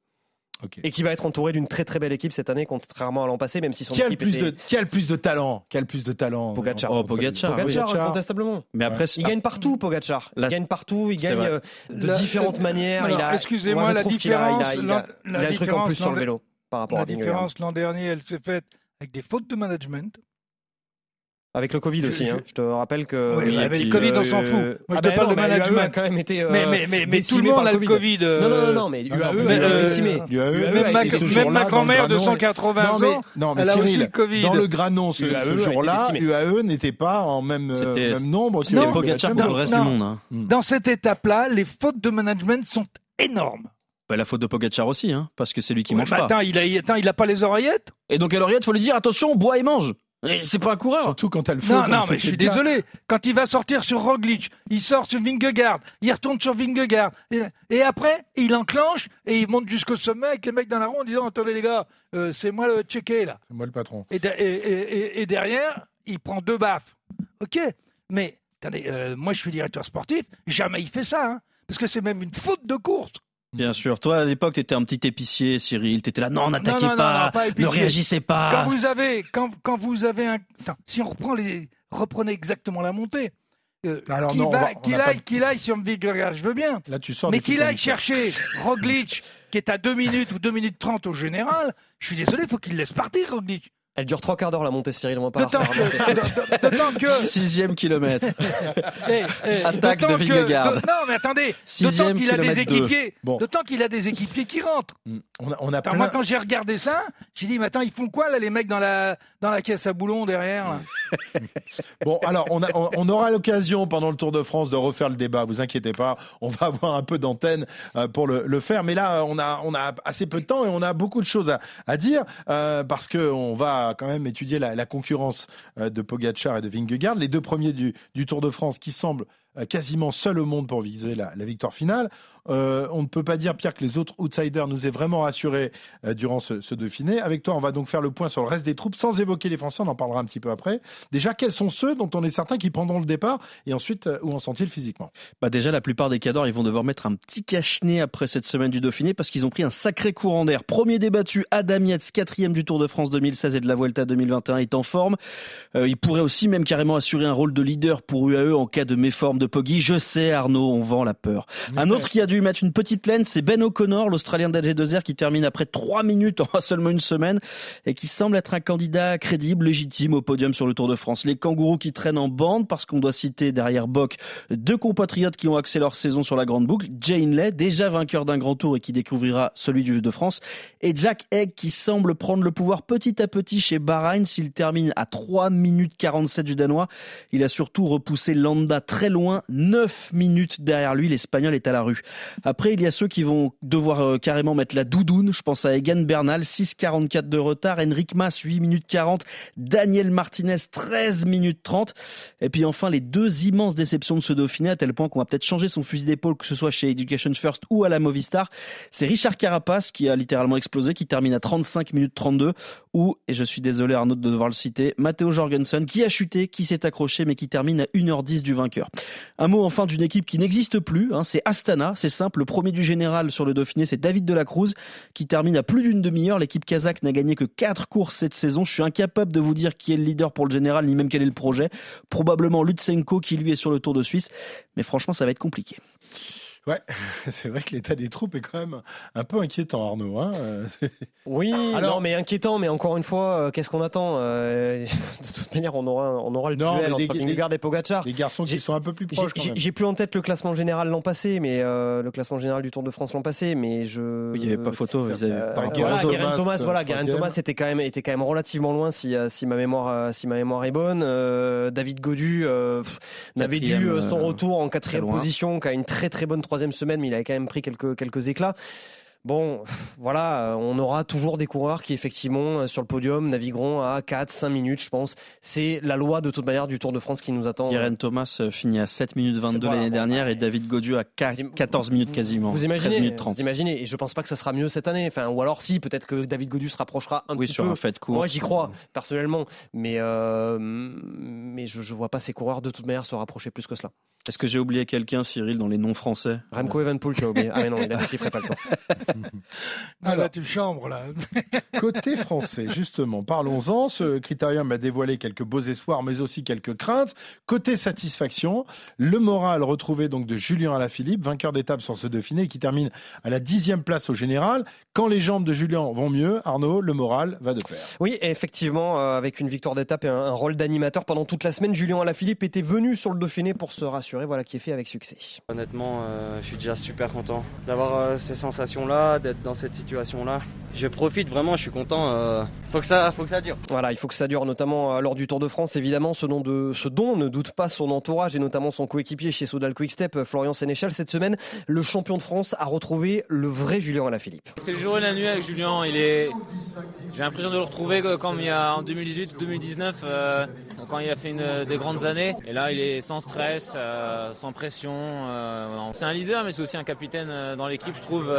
Et qui va être entouré d'une très très belle équipe cette année, contrairement à l'an passé, même si son qui équipe plus était... de Qui a le plus de talent? Qui a le plus de talent Pogacar. Oh, Pogacar, Pogacar, incontestablement. Mais après, il gagne partout, Pogacar. Il gagne partout, il gagne euh, de différentes manières. Excusez-moi, la différence, il a, un truc en plus sur le vélo par rapport la à La différence l'an dernier, elle s'est faite avec des fautes de management. Avec le Covid aussi, hein. je te rappelle que. Oui, avec le Covid, on s'en fout. Moi, je ah te ben parle de management. A quand même été, euh, mais, mais, mais, mais tout le monde a le Covid. Euh... Non, non, non, non, mais UAE. Même ma, même ma grand-mère de 180 ans, non, mais elle a aussi le Covid. Dans le Granon, ce, jour-là, UAE n'était pas en même, euh, même nombre. C'était Pogacar pour le reste du monde. Hein. Dans cette étape-là, les fautes de management sont énormes. Bah, la faute de Pogacar aussi, hein, parce que c'est lui qui mange bah, pas. Attends, il a, attends, il a pas les oreillettes? Et donc à l'oreillette, faut lui dire attention, bois et mange. C'est pas un coureur. Surtout quand elle fait. Non, non, mais je suis désolé. Quand il va sortir sur Roglic, il sort sur Vingegaard, il retourne sur Vingegaard, et, après il enclenche et il monte jusqu'au sommet avec les mecs dans la ronde en disant attendez les gars, euh, c'est moi le checké là. C'est moi le patron. Et, et, derrière, il prend deux baffes. Ok, mais attendez, euh, moi je suis directeur sportif, jamais il fait ça, hein, parce que c'est même une faute de course. Bien sûr. Toi, à l'époque, tu étais un petit épicier, Cyril. Tu étais là, non, n'attaquez pas, ne réagissez pas. Quand vous avez, quand, quand vous avez un. Attends, si on reprend les. Reprenez exactement la montée. Euh, Alors qui va, qu'il aille, qu'il aille sur Vingegaard, je veux bien. Là, tu sors mais qu'il aille chercher Roglic, qui est à 2 minutes ou 2 minutes 30 au général, je suis désolé, il faut qu'il laisse partir Roglic. Elle dure trois quarts d'heure la montée, Cyril. On va pas D'autant que, que... Sixième kilomètre. hey, hey, Attaque de Vingegaard. non, mais attendez. D'autant qu'il a des équipiers. D'autant qu'il a des équipiers qui rentrent. Mm. On a, on a plein... Moi, quand j'ai regardé ça, j'ai dit, mais attends, ils font quoi là, les mecs dans la dans la caisse à boulons derrière là? Bon, alors on, a, on, aura l'occasion pendant le Tour de France de refaire le débat. Vous inquiétez pas, on va avoir un peu d'antenne euh, pour le, le, faire. Mais là, on a on a assez peu de temps et on a beaucoup de choses à, à dire euh, parce que on va quand même étudier la, concurrence euh, de Pogacar et de Vingegaard, les deux premiers du, Tour de France qui semblent euh, quasiment seul au monde pour viser la, victoire finale. Euh, on ne peut pas dire, Pierre, que les autres outsiders nous aient vraiment rassurés euh, durant ce, ce, Dauphiné. Avec toi, on va donc faire le point sur le reste des troupes, sans évoquer les Français, on en parlera un petit peu après. Déjà, quels sont ceux dont on est certain qui prendront le départ et ensuite, où en sont-ils physiquement? Bah Déjà, la plupart des cadors, ils vont devoir mettre un petit cache-nez après cette semaine du Dauphiné parce qu'ils ont pris un sacré courant d'air. Premier débattu, Adam Yates, quatrième du Tour de France 2016 et de la Vuelta 2021, est en forme. il pourrait aussi même carrément assurer un rôle de leader pour UAE en cas de méforme de Poggi. Je sais Arnaud, on vend la peur. Un autre qui a dû mettre une petite laine, c'est Ben O'Connor, l'Australien d'AG2R qui termine après trois minutes en seulement une semaine et qui semble être un candidat crédible, légitime au podium sur le Tour de France. Les kangourous qui traînent en bande parce qu'on doit citer derrière Bock deux compatriotes qui ont axé leur saison sur la grande boucle, Jane Lay, déjà vainqueur d'un grand tour et qui découvrira celui du de France, et Jack Egg qui semble prendre le pouvoir petit à petit chez Bahreïn s'il termine à 3 minutes 47 du Danois. Il a surtout repoussé Landa très loin, 9 minutes derrière lui, l'Espagnol est à la rue. Après, il y a ceux qui vont devoir euh, carrément mettre la doudoune. Je pense à Egan Bernal, 6,44 de retard. Henrik Mas, 8 minutes 40. Daniel Martinez, 13 minutes 30. Et puis enfin, les deux immenses déceptions de ce Dauphiné, à tel point qu'on va peut-être changer son fusil d'épaule, que ce soit chez Education First ou à la Movistar. C'est Richard Carapace qui a littéralement explosé, qui termine à 35 minutes 32. Ou, et je suis désolé Arnaud de devoir le citer, Matteo Jorgensen qui a chuté, qui s'est accroché, mais qui termine à 1h10 du vainqueur. Un mot enfin d'une équipe qui n'existe plus. Hein, c'est Astana, c'est simple. Le premier du général sur le Dauphiné, c'est David de la Cruz qui termine à plus d'une demi-heure. L'équipe kazakh n'a gagné que 4 courses cette saison. Je suis incapable de vous dire qui est le leader pour le général, ni même quel est le projet. Probablement Lutsenko qui lui est sur le Tour de Suisse. Mais franchement, ça va être compliqué. Ouais, c'est vrai que l'état des troupes est quand même un peu inquiétant, Arnaud. Hein oui, Alors, mais inquiétant, mais encore une fois, euh, qu'est-ce qu'on attend euh, De toute manière, on aura, on aura le duel entre Vingegaard et Pogacar. Les garçons qui sont un peu plus proches. J'ai plus en tête le classement général l'an passé, mais euh, le classement général du Tour de France l'an passé, mais je. Oui, il n'y avait pas photo. Vous avez... voilà, Thomas, voilà, Thomas était quand même, était quand même relativement loin si, si ma mémoire, si ma mémoire est bonne. David Godu n'avait dû son retour en quatrième position, qui a une très très bonne troisième semaine, mais il avait quand même pris quelques, quelques éclats. Bon, voilà, on aura toujours des coureurs qui, effectivement, sur le podium, navigueront à 4, 5 minutes, je pense. C'est la loi, de toute manière, du Tour de France qui nous attend. Irène Thomas euh, finit à 7 minutes 22 l'année dernière et David Godieu à 14 minutes quasiment. Vous imaginez, 13 minutes 30. Vous imaginez, et je pense pas que ça sera mieux cette année. Enfin, ou alors si, peut-être que David Godieu se rapprochera un oui, petit sur peu. un fait court. Moi, j'y crois, personnellement. Mais, euh, mais je, je vois pas ces coureurs, de toute manière, se rapprocher plus que cela. Est-ce que j'ai oublié quelqu'un, Cyril, dans les noms français? Remco Evenpool, tu as oublié. Ah mais non, il, a, ferait pas le temps. Alors, tu chambre là. côté français, justement, parlons-en. Ce critérium a dévoilé quelques beaux espoirs, mais aussi quelques craintes. Côté satisfaction, le moral retrouvé donc de Julien Alaphilippe, vainqueur d'étape sur ce Dauphiné, qui termine à la dixième place au général. Quand les jambes de Julien vont mieux, Arnaud, le moral va de pair. Oui, effectivement, euh, avec une victoire d'étape et un, rôle d'animateur pendant toute la semaine, Julien Alaphilippe était venu sur le Dauphiné pour se rassurer voilà, qui est fait avec succès. Honnêtement, euh, je suis déjà super content d'avoir euh, ces sensations-là, d'être dans cette situation-là. Je profite vraiment, je suis content. Euh, faut que ça, faut que ça dure. Voilà, il faut que ça dure, notamment lors du Tour de France. Évidemment, ce, dont, de, ce dont ne doute pas son entourage et notamment son coéquipier chez Soudal Quickstep, Florian Sénéchal. Cette semaine, le champion de France a retrouvé le vrai Julien Alaphilippe. C'est le jour et la nuit avec Julien. Il est, j'ai l'impression de le retrouver comme il y a en 2018-2019, quand il a fait une, des grandes années. Et là, il est sans stress. Euh, sans pression. Euh, c'est un leader, mais c'est aussi un capitaine euh, dans l'équipe, je trouve,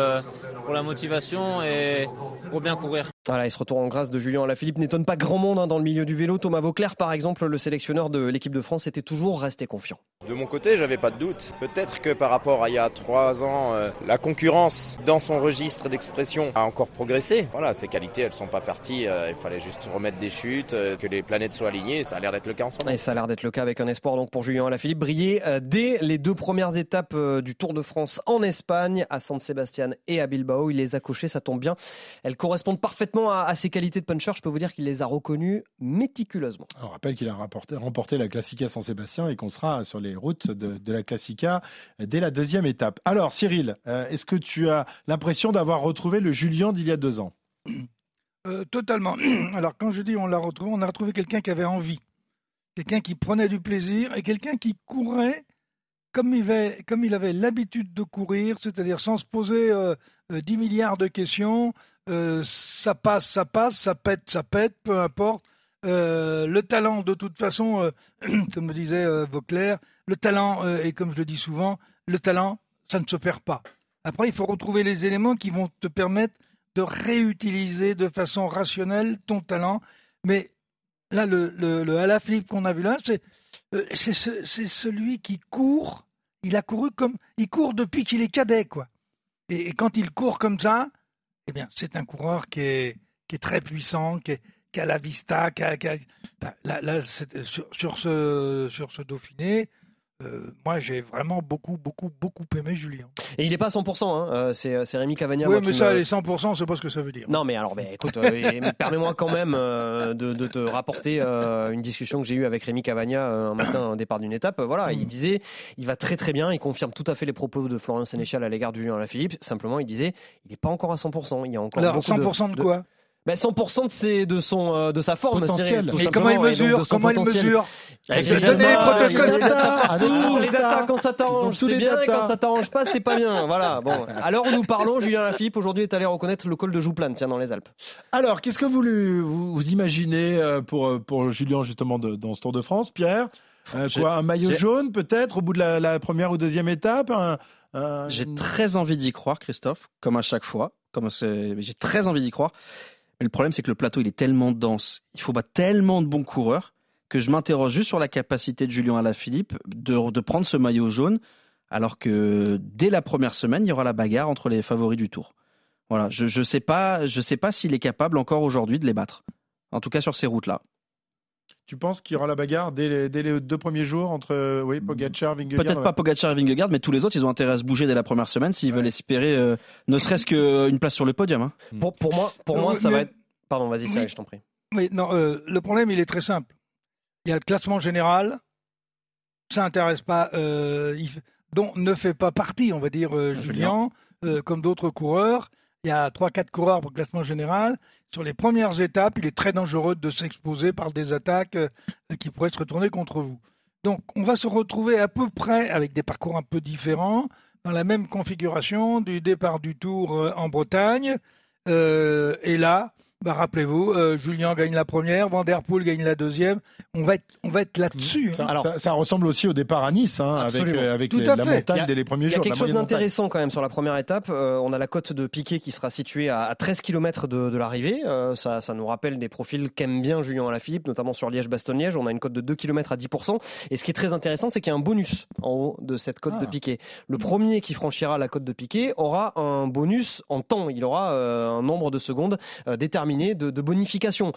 pour la motivation et pour bien courir. Voilà, il se retourne en grâce de Julien Alaphilippe n'étonne pas grand monde hein, dans le milieu du vélo. Thomas Vauclair, par exemple, le sélectionneur de l'équipe de France, était toujours resté confiant. De mon côté, j'avais pas de doute. Peut-être que par rapport à il y a trois ans, euh, la concurrence dans son registre d'expression a encore progressé. Voilà, ses qualités, elles sont pas parties. euh, il fallait juste remettre des chutes, euh, que les planètes soient alignées. Ça a l'air d'être le cas en ce moment. Et ça a l'air d'être le cas avec un espoir donc pour Julien Alaphilippe briller euh, dès les deux premières étapes euh, du Tour de France en Espagne, à San Sebastian et à Bilbao. Il les a cochées, ça tombe bien. Elles correspondent parfaitement à, à ses qualités de puncher. Je peux vous dire qu'il les a reconnues méticuleusement. On rappelle qu'il a rapporté- remporté la Classica San Sébastien et qu'on sera sur les routes de, la Classica dès la deuxième étape. Alors Cyril, euh, est-ce que tu as l'impression d'avoir retrouvé le Julien d'il y a deux ans? Euh, totalement. Alors quand je dis on l'a retrouvé, on a retrouvé quelqu'un qui avait envie, quelqu'un qui prenait du plaisir et quelqu'un qui courait comme il avait, l'habitude de courir, c'est-à-dire sans se poser euh, euh, 10 milliards de questions. euh, ça passe, ça passe, ça pète, ça pète, peu importe. Euh, le talent, de toute façon, euh, comme me disait euh, Vauclair, le talent, euh, et comme je le dis souvent, le talent, ça ne se perd pas. Après, il faut retrouver les éléments qui vont te permettre de réutiliser de façon rationnelle ton talent. Mais là, le, le, le Alaphilippe qu'on a vu là, c'est euh, c'est ce- c'est celui qui court. Il a couru comme il court depuis qu'il est cadet, quoi. Et, quand il court comme ça, eh bien, c'est un coureur qui est très puissant, qui, a la vista, qui a, là, sur ce Dauphiné. Euh, moi, j'ai vraiment beaucoup, beaucoup, beaucoup aimé Julien. Et il n'est pas à 100%, hein. Euh, c'est c'est Rémi Cavagna. Oui, mais ça, me- les 100%, c'est pas ce que ça veut dire. Non, mais alors, ben, écoute, euh, permets-moi quand même euh, de, de te rapporter euh, une discussion que j'ai eue avec Rémi Cavagna euh, un matin, un départ d'une étape. Voilà, il disait, il va très très bien, il confirme tout à fait les propos de Florian Sénéchal à l'égard du Julien Alaphilippe. Simplement, il disait, il n'est pas encore à 100%. Il y a encore Alors, beaucoup 100% de quoi? Ben 100% de, ses, de, son, euh, de sa forme, Potentiel. Cyril, Mais comment il mesure Comment il mesure Avec les donner les protocoles, les datas quand ça t'arrange, c'est bien, quand ça t'arrange pas, c'est pas bien. Voilà, bon. Alors nous parlons, Julien Lafilippe aujourd'hui est allé reconnaître le col de Jouplane, tiens, dans les Alpes. Alors, qu'est-ce que vous, lui- vous, vous imaginez euh, pour, euh, pour Julien justement de- dans ce Tour de France, Pierre Euh, quoi, un maillot jaune peut-être au bout de la, la première ou deuxième étape un- un- J'ai très envie d'y croire, Christophe, comme à chaque fois. Comme c'est- j'ai très envie d'y croire. Mais le problème, c'est que le plateau, il est tellement dense. Il faut battre tellement de bons coureurs que je m'interroge juste sur la capacité de Julien Alaphilippe de, de prendre ce maillot jaune, alors que dès la première semaine, il y aura la bagarre entre les favoris du Tour. Voilà, je ne sais pas, je sais pas s'il est capable encore aujourd'hui de les battre. En tout cas, sur ces routes-là. Tu penses qu'il y aura la bagarre dès les, dès les deux premiers jours entre euh, oui, Pogacar, Vingegaard Peut-être pas Pogacar et Vingegaard, mais tous les autres, ils ont intérêt à se bouger dès la première semaine s'ils veulent espérer euh, ne serait-ce qu'une place sur le podium. hein. Pour, pour moi, pour Non, moi ça mais- va être. Pardon, vas-y, Oui. je t'en prie. Oui, non, euh, le problème, il est très simple. Il y a le classement général, ça n'intéresse pas, euh, il dont ne fait pas partie, on va dire, euh, Julien, euh, comme d'autres coureurs. Il y a 3-4 coureurs pour le classement général. Sur les premières étapes, il est très dangereux de s'exposer par des attaques euh, qui pourraient se retourner contre vous. Donc, on va se retrouver à peu près avec des parcours un peu différents, dans la même configuration du départ du Tour euh, en Bretagne. Euh, et là, bah, rappelez-vous, euh, Julien gagne la première, Van Der Poel gagne la deuxième. On va être, on va être là-dessus. ça, hein. Alors- ça- ça ressemble aussi au départ à Nice, hein, avec, euh, avec Tout les- à la fait. montagne a- dès les premiers Il y a jours. quelque chose d'intéressant quand même sur la première étape. Euh, on a la côte de Piquet qui sera située à, à 13 km de, de l'arrivée. Euh, ça, ça nous rappelle des profils qu'aime bien Julien Alaphilippe, notamment sur Liège-Bastogne-Liège. On a une cote de 2 km à 10%. Et ce qui est très intéressant, c'est qu'il y a un bonus en haut de cette côte Ah. de Piquet. Le premier qui franchira la côte de Piquet aura un bonus en temps. Il aura euh, un nombre de secondes euh, de, de bonification.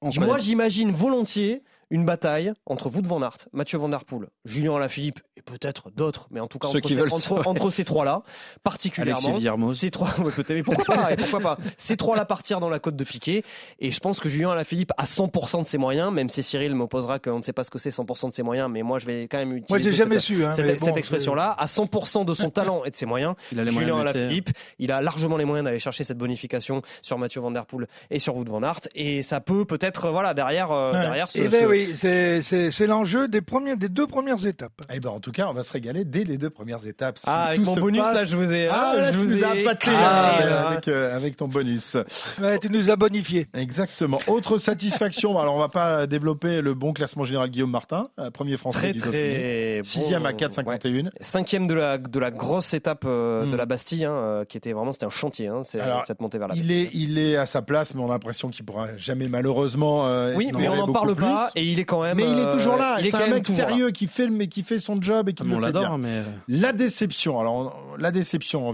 On Moi, j'imagine volontiers une bataille entre vous de Van Aert, Mathieu Van Der Poel, Julien Alaphilippe et peut-être d'autres, mais en tout cas Ceux entre, qui ces, veulent entre, ça, ouais. entre ces trois-là, particulièrement. Ces trois, ouais, peut-être, mais pourquoi pas, et pourquoi pas. Ces trois-là partir dans la côte de Piquet, et je pense que Julien Alaphilippe a 100% de ses moyens, même si Cyril m'opposera qu'on ne sait pas ce que c'est 100% de ses moyens, mais moi je vais quand même utiliser Moi, j'ai jamais cette, su. hein, cette, cette expression-là, à 100% de son talent et de ses moyens, Il a les moyens Julien de. Alaphilippe, il a largement les moyens d'aller chercher cette bonification sur Mathieu Van Der Poel et sur Wout Van Aert, et ça peut peut-être, voilà, derrière, euh, Ouais. derrière ce, Eh ben ce- oui, oui, c'est l'enjeu des, premiers, des deux premières étapes. Eh ben, en tout cas, on va se régaler dès les deux premières étapes. ah, avec mon bonus, là, je vous ai. Ah, là, je tu vous nous ai appâté là, avec, euh, avec ton bonus. Ouais, tu nous as bonifié. Exactement. Autre satisfaction. Alors, on va pas développer le bon classement général Guillaume Martin, euh, premier français Très, du Dauphiné. très. Sixième bon, à 4,51. Cinquième de la, de la grosse étape euh, de Mm. la Bastille, hein, qui était vraiment c'était un chantier, hein, Alors, cette montée vers la Il est, il est à sa place, mais on a l'impression qu'il pourra jamais malheureusement. euh, Oui, mais on n'en parle plus. pas et il est quand même. Mais il est euh, toujours là. il est C'est un mec là. sérieux qui fait, le- mais qui fait son job et qui le on fait bien. l'adore, mais. La déception. Alors, on- la déception, en,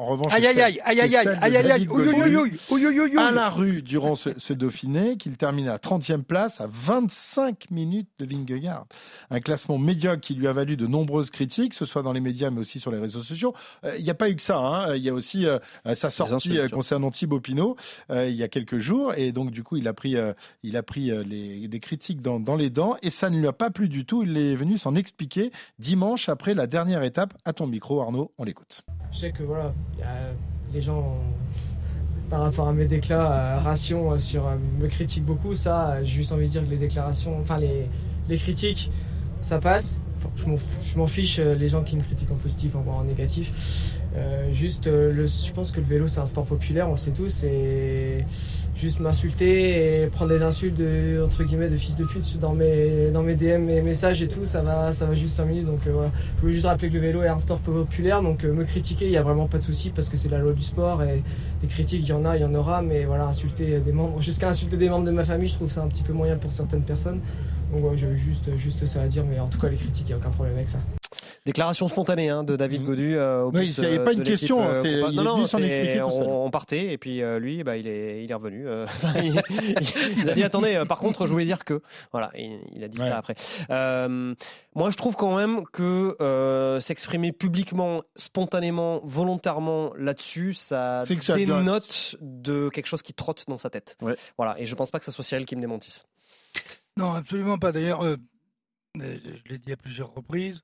en revanche. Aïe, aïe, aïe, aïe, aïe, à la rue durant ce, ce Dauphiné, qu'il termine à 30e place, à 25 minutes de Vingegaard. Un classement médiocre qui lui a valu de nombreuses critiques, que ce soit dans les médias, mais aussi sur les réseaux sociaux. Euh, Il n'y a pas eu que ça. hein. Il y a aussi euh, sa sortie euh, concernant Thibaut Pinot euh, il y a quelques jours. Et donc, du coup, il a pris, il a pris les, des critiques dans, dans les dents. Et ça ne lui a pas plu du tout. Il est venu s'en expliquer dimanche après la dernière étape. À ton micro, Arnaud, on l'écoute. Je sais que voilà, a- les gens, par rapport à mes déclats, euh, euh, sur, euh, me critiquent beaucoup. Ça, euh, j'ai juste envie de dire que les déclarations, enfin les, les critiques, ça passe. Je m'en fiche euh, les gens qui me critiquent en positif, en, en négatif. Euh, juste, euh, le, je pense que le vélo c'est un sport populaire, on le sait tous, et juste m'insulter et prendre des insultes de, entre guillemets de fils de pute dans mes, dans mes DM, mes messages et tout, ça va, ça va juste 5 minutes. Donc euh, voilà, je voulais juste rappeler que le vélo est un sport populaire, donc euh, me critiquer, il y a vraiment pas de souci parce que c'est la loi du sport et des critiques, il y en a, il y en aura, mais voilà, insulter des membres, jusqu'à insulter des membres de ma famille, je trouve ça un petit peu moyen pour certaines personnes. Donc ouais, j'avais juste, juste ça à dire, mais en tout cas les critiques, il n'y a aucun problème avec ça. Déclaration spontanée hein, de David Mhm. Godu. euh, au Oui, plus, il y avait euh, pas une question, euh, il non, est non, s'en expliquer tout on, seul. on partait et puis euh, lui, bah, il est, il est revenu. euh, il, il a dit attendez. euh, par contre, je voulais dire que voilà, il, il a dit Ouais. ça après. Euh, moi, je trouve quand même que euh, s'exprimer publiquement, spontanément, volontairement là-dessus, ça ça dénote de quelque chose qui trotte dans sa tête. Ouais. Voilà, et je pense pas que ce soit Cyril qui me démentisse. Non, absolument pas. D'ailleurs, euh, euh, je l'ai dit à plusieurs reprises.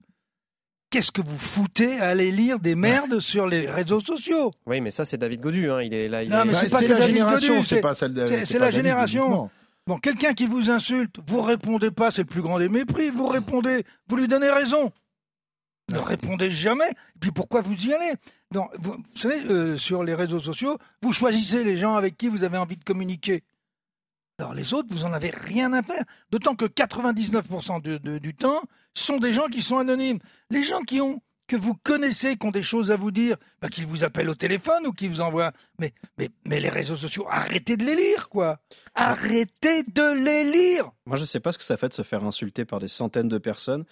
Qu'est-ce que vous foutez à aller lire des merdes sur les réseaux sociaux Oui, mais ça, c'est David Godu. Hein, il est là. Il Non, est- mais Bah, c'est pas que la David génération, Godu, c'est pas celle de. c'est- la David génération. uniquement. Bon, quelqu'un qui vous insulte, vous répondez pas, c'est le plus grand des mépris. Vous répondez, vous lui donnez raison. Ne répondez jamais. Et puis pourquoi vous y allez? Non, vous, vous savez, euh, sur les réseaux sociaux, vous choisissez les gens avec qui vous avez envie de communiquer. Alors les autres, vous en avez rien à faire. D'autant que 99% de- de- du temps sont des gens qui sont anonymes. Les gens qui ont que vous connaissez, qui ont des choses à vous dire, bah, qu'ils vous appellent au téléphone ou qui vous envoient. Mais, mais, mais les réseaux sociaux, arrêtez de les lire, quoi. Arrêtez de les lire. Moi, je sais pas ce que ça fait de se faire insulter par des centaines de personnes.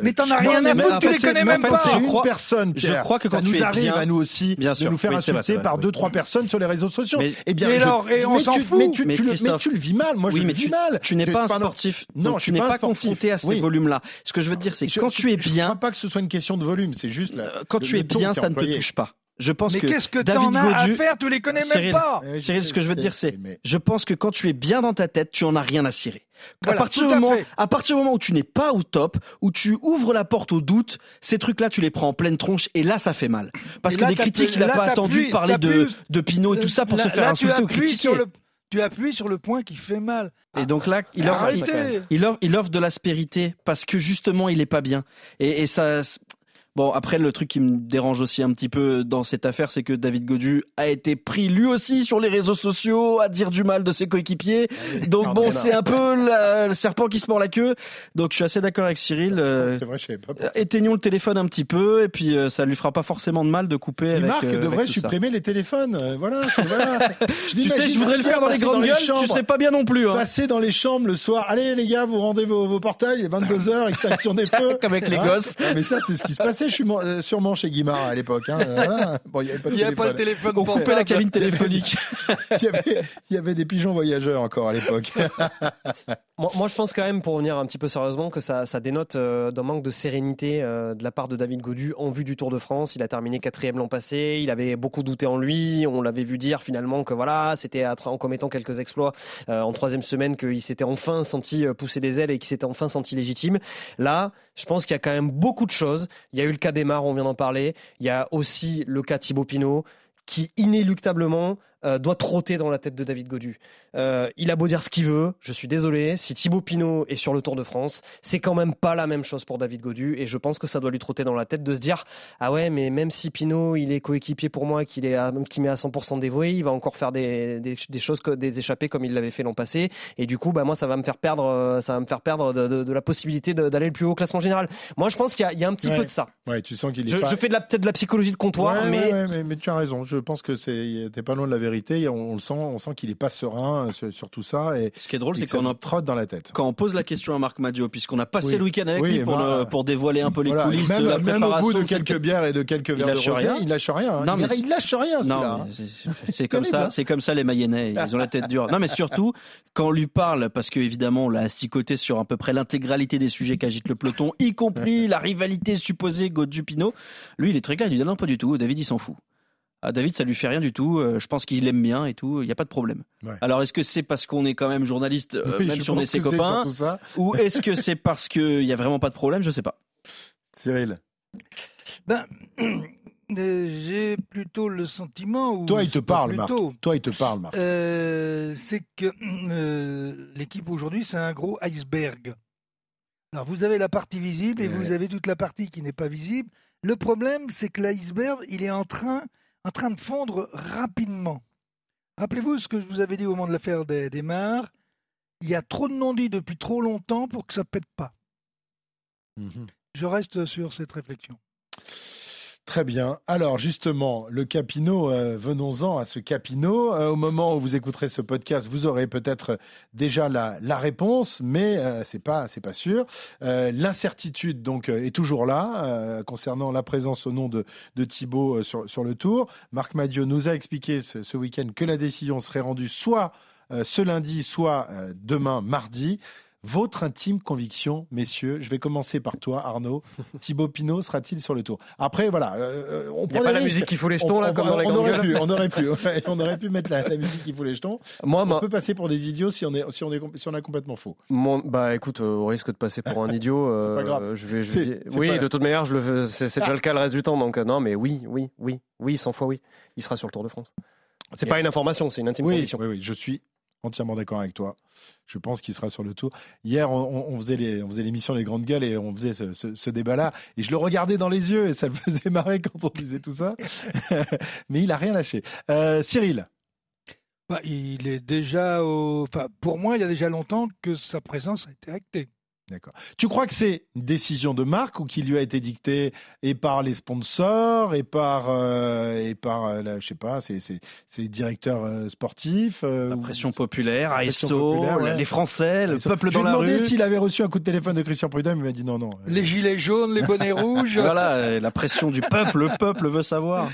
Euh, Mais t'en as rien Non, à foutre, tu les connais même pas. c'est une personne. je crois que ça quand nous arrive bien- à nous aussi Bien de nous faire insulter par deux trois personnes sur les réseaux sociaux. Mais- eh bien, Et je- alors, et on mais s'en tu- fout. Mais tu, le, Christophe- mais tu le vis mal. Moi, oui, je mais le vis tu, mal. tu n'es pas un sportif. Non, tu suis n'es pas confronté à ces volumes-là. Ce que je veux te dire, c'est que quand tu es Je ne bien, crois pas que ce soit une question de volume. C'est juste euh, quand tu es bien, ça ne te touche pas. Je pense Mais que qu'est-ce que David t'en as à faire Tu les connais Cyril, même pas. Cyril, ce que je veux sais, dire, c'est, mais- je pense que quand tu es bien dans ta tête, tu en as rien à cirer. Voilà, à, partir tout du à moment, fait. à partir du moment où tu n'es pas au top, où tu ouvres la porte au doute, ces trucs-là, tu les prends en pleine tronche et là, ça fait mal. Parce Et que là, des critiques, il n'a pas attendu de parler de, de Pinot et tout ça pour Là- se faire là, tu insulter ou appuies critiquer. sur le- Tu appuies sur le point qui fait mal. Et donc là, il offre, Arrêtez. il offre, il offre de l'aspérité parce que justement, il est pas bien. Et, et ça. Bon, après, le truc qui me dérange aussi un petit peu dans cette affaire, c'est que David Godu a été pris lui aussi sur les réseaux sociaux à dire du mal de ses coéquipiers. Donc bon, c'est un peu la- le serpent qui se mord la queue. Donc je suis assez d'accord avec Cyril. euh, C'est vrai, je savais pas. éteignons le téléphone un petit peu et puis euh, ça lui fera pas forcément de mal de couper avec. Marc euh, devrait ça. supprimer les téléphones. Voilà. Je Tu sais, je voudrais le faire dans les grandes gueules. Tu chambres. serais pas bien non plus. Hein. Passer dans les chambres le soir. Allez les gars, vous rendez vos, vos portails. Il est 22h, extinction des feux. Comme avec les Hein gosses. Ah, mais ça, c'est ce qui se passait je suis mon- euh, sûrement chez Guimard à l'époque. Hein. Euh, voilà. Bon, il n'y avait pas de Il avait pas le téléphone. téléphone On coupait la cabine téléphonique. il, y avait, il y avait des pigeons voyageurs encore à l'époque. Moi, moi, je pense quand même, pour revenir un petit peu sérieusement, que ça, ça dénote euh, d'un manque de sérénité euh, de la part de David Godu en vue du Tour de France. Il a terminé quatrième l'an passé. Il avait beaucoup douté en lui. On l'avait vu dire finalement que voilà, c'était en commettant quelques exploits euh, en troisième semaine qu'il s'était enfin senti pousser des ailes et qu'il s'était enfin senti légitime. Là, je pense qu'il y a quand même beaucoup de choses. Il y a eu le cas d'Emar, on vient d'en parler. Il y a aussi le cas Thibaut Pinot qui inéluctablement euh, doit trotter dans la tête de David Godu. Euh, il a beau dire ce qu'il veut, je suis désolé, si Thibaut Pinot est sur le Tour de France, c'est quand même pas la même chose pour David Godu et je pense que ça doit lui trotter dans la tête de se dire ah ouais mais même si Pinot il est coéquipier pour moi, qu'il est à, met à 100% dévoué, il va encore faire des, des, des choses des échappées comme il l'avait fait l'an passé et du coup bah moi ça va me faire perdre euh, ça va me faire perdre de, de, de la possibilité d'aller le plus haut au classement général. Moi je pense qu'il y, y, a un petit ouais. peu de ça. Ouais, tu sens qu'il je, pas... je fais de la peut-être de la psychologie de comptoir ouais, mais... mais... mais tu as raison. Je pense que c'est t'es pas loin de la vérité. On, on le sent, on sent qu'il est pas serein sur, sur, tout ça. Et ce qui est drôle, c'est qu'on en trotte dans la tête. Quand on pose la question à Marc Madio, puisqu'on a passé oui. le week-end avec oui, lui pour, le, pour, dévoiler un peu les coulisses même, de la même préparation. au bout de quelques bières et de quelques verres de rosé, il lâche rien. Hein. Non, il, mais il lâche rien. C'est comme ça. C'est comme ça les Mayennais. Ils ont la tête dure. Non, mais surtout quand on lui parle, parce que évidemment, on l'a asticoté sur à peu près l'intégralité des sujets qu'agite le peloton, y compris la rivalité supposée Godu-Pinot. Lui, il est très clair. Il dit non, pas du tout. David, il s'en fout. Ah, David, ça lui fait rien du tout. Euh, je pense qu'il l'aime bien et tout. Il n'y a pas de problème. Ouais. Alors, est-ce que c'est parce qu'on est quand même journaliste, euh, oui, même si on est ses copains, ou est-ce que c'est parce qu'il n'y a vraiment pas de problème Je sais pas. Cyril. Ben, euh, j'ai plutôt le sentiment. Où Toi, il te parle, Marc. plutôt, Toi, il te parle, Marc. Euh, c'est que euh, l'équipe aujourd'hui, c'est un gros iceberg. Alors, vous avez la partie visible et ouais. vous avez toute la partie qui n'est pas visible. Le problème, c'est que l'iceberg, il est en train, en train de fondre rapidement. Rappelez-vous ce que je vous avais dit au moment de l'affaire des, des mares. Il y a trop de non-dits depuis trop longtemps pour que ça pète pas. Mhm. Mmh. Je reste sur cette réflexion. Très bien. Alors justement, le Capino, euh, venons-en à ce Capino. Euh, au moment où vous écouterez ce podcast, vous aurez peut-être déjà la, réponse, mais euh, c'est pas pas sûr. L'incertitude donc est toujours là concernant la présence au nom de, de Thibaut sur, sur le Tour. Marc Madiot nous a expliqué ce, ce week-end que la décision serait rendue soit ce lundi, soit demain mardi. Votre intime conviction, messieurs, je vais commencer par toi, Arnaud. Thibaut Pinot sera-t-il sur le tour? Après, voilà, euh, on prend. Pas la musique qui fout les jetons, on, là, on, comme dans les on aurait, pu, on aurait pu, on aurait pu mettre la, la, musique qui fout les jetons. Moi, on ma... peut passer pour des idiots si on est, si on est, si on a complètement faux. Mon, bah, écoute, euh, au risque de passer pour un idiot, euh, pas grave. je vais, je vais... oui, pas... de toute manière, je le, c'est déjà le cas le reste du temps, donc euh, non, mais oui, oui, oui, oui, 100 fois oui, il sera sur le Tour de France. C'est pas une information, c'est une intime oui, conviction. Oui, oui, je suis entièrement d'accord avec toi. Je pense qu'il sera sur le tour. Hier, on, faisait on l'émission Les Grandes Gueules et on faisait ce, débat-là. Et je le regardais dans les yeux et ça le faisait marrer quand on disait tout ça. Mais il a rien lâché. Euh, Cyril. Bah, il est déjà au. Pour moi, il y a déjà longtemps que sa présence a été actée. D'accord. Tu crois que c'est une décision de marque ou qui lui a été dictée et par les sponsors et par euh, et par euh, la, je sais pas, c'est c'est c'est directeurs euh, sportifs. la pression populaire, ASO, ouais. les Français, le peuple dans la rue. Je lui demandé s'il avait reçu un coup de téléphone de Christian Prudhomme, il m'a dit non non. Les gilets jaunes, les bonnets rouges. voilà, la pression du peuple, le peuple veut savoir.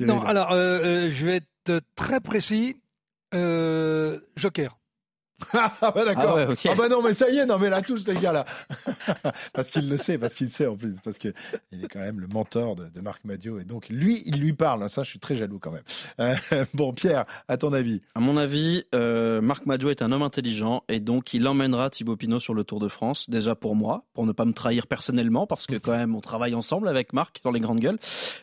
Non, alors je vais être très précis. Joker. ah bah d'accord. Ah, ouais, okay. ah, bah non mais ça y est, non mais la touche les gars là. parce qu'il le sait, parce qu'il sait en plus, parce que il est quand même le mentor de, de Marc Madio et donc lui il lui parle. Ça je suis très jaloux quand même. Euh, bon Pierre, à ton avis? À mon avis, euh, Marc Madio est un homme intelligent et donc il emmènera Thibaut Pinot sur le Tour de France. Déjà pour moi, pour ne pas me trahir personnellement, parce que quand même on travaille ensemble avec Marc dans les grandes gueules.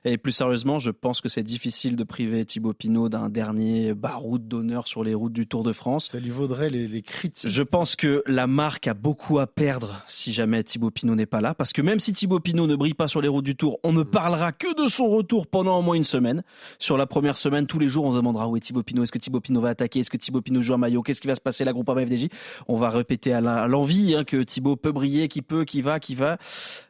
Et plus sérieusement, je pense que c'est difficile de priver Thibaut Pinot d'un dernier baroud d'honneur sur les routes du Tour de France. Ça lui vaudrait les les critiques. Je pense que la marque a beaucoup à perdre si jamais Thibaut Pinot n'est pas là, parce que même si Thibaut Pinot ne brille pas sur les routes du Tour, on ne parlera que de son retour pendant au moins une semaine. Sur la première semaine, tous les jours, on se demandera où est Thibaut Pinot, est-ce que Thibaut Pinot va attaquer, est-ce que Thibaut Pinot joue un maillot, qu'est-ce qui va se passer? La groupe FDJ. On va répéter à l'envie hein, que Thibaut peut briller, qui peut, qui va, qui va.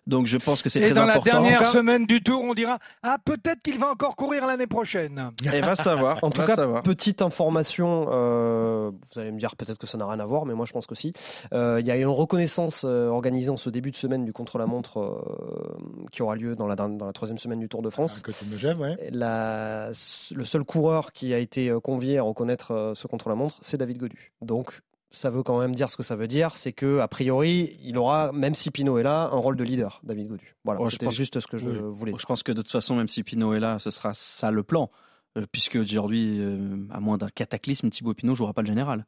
Donc je pense que c'est très important. Et dans la dernière semaine du Tour, on dira ah peut-être qu'il va encore courir l'année prochaine. Et va savoir. En tout cas, savoir. petite information. Euh, vous allez me dire peut-être que ça n'a rien à voir, mais moi je pense que si. Euh, il y a une reconnaissance euh, organisée en ce début de semaine du contre-la-montre euh, qui aura lieu dans la, dans la troisième semaine du Tour de France. À côté de Megève, ouais. La, le seul coureur qui a été convié à reconnaître ce contre-la-montre, c'est David Godu. Donc ça veut quand même dire ce que ça veut dire, c'est que a priori, il aura, même si Pinot est là, un rôle de leader, David Godu. Voilà, oh, je pense juste ce que je oui. voulais. Je pense que de toute façon, même si Pinot est là, ce sera ça le plan, euh, puisque aujourd'hui, euh, à moins d'un cataclysme, Thibaut Pinot jouera pas le général.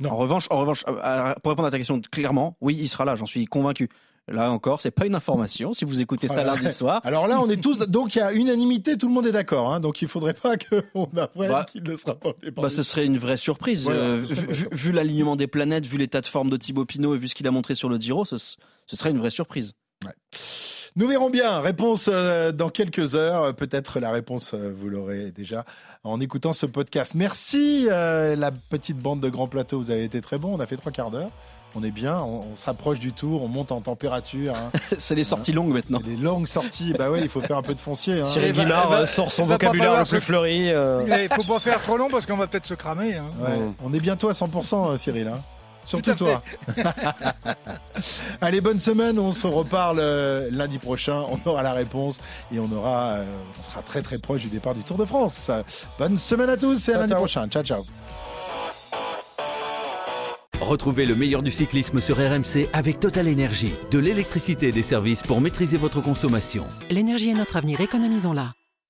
Non. En revanche, en revanche, pour répondre à ta question clairement, oui, il sera là, j'en suis convaincu. Là encore, c'est pas une information. Si vous écoutez ça lundi soir. Alors là, on est tous. Donc il y a unanimité, tout le monde est d'accord. hein. donc il faudrait pas qu'on apprenne Bah, qu'il ne sera pas. Bah, ce serait une vraie surprise. Voilà, Euh, serait vu l'alignement des planètes, vu l'état de forme de Thibaut Pinot et vu ce qu'il a montré sur le Giro, ce, ce serait une vraie surprise. Nous verrons bien. Réponse euh, dans quelques heures. Euh, Peut-être la réponse, euh, vous l'aurez déjà en écoutant ce podcast. Merci euh, la petite bande de Grand Plateau. Vous avez été très bon. On a fait trois quarts d'heure. On est bien. On, on s'approche du tour. On monte en température. hein. c'est les sorties longues maintenant. Les longues sorties. Bah ouais, il faut faire un peu de foncier. hein. Cyril Guimard euh, sort son il va pas vocabulaire le plus se- fleuri. euh. Il faut pas faire trop long parce qu'on va peut-être se cramer. hein. Ouais, On est bientôt à 100%, euh, Cyril. hein. Surtout toi. Allez, bonne semaine. On se reparle euh, lundi prochain. On aura la réponse et on aura, euh, on sera très très proche du départ du Tour de France. Bonne semaine à tous et à Ciao, lundi ciao. prochain. Ciao ciao. Retrouvez le meilleur du cyclisme sur RMC avec Total Énergie. De l'électricité et des services pour maîtriser votre consommation. L'énergie est notre avenir, économisons-la.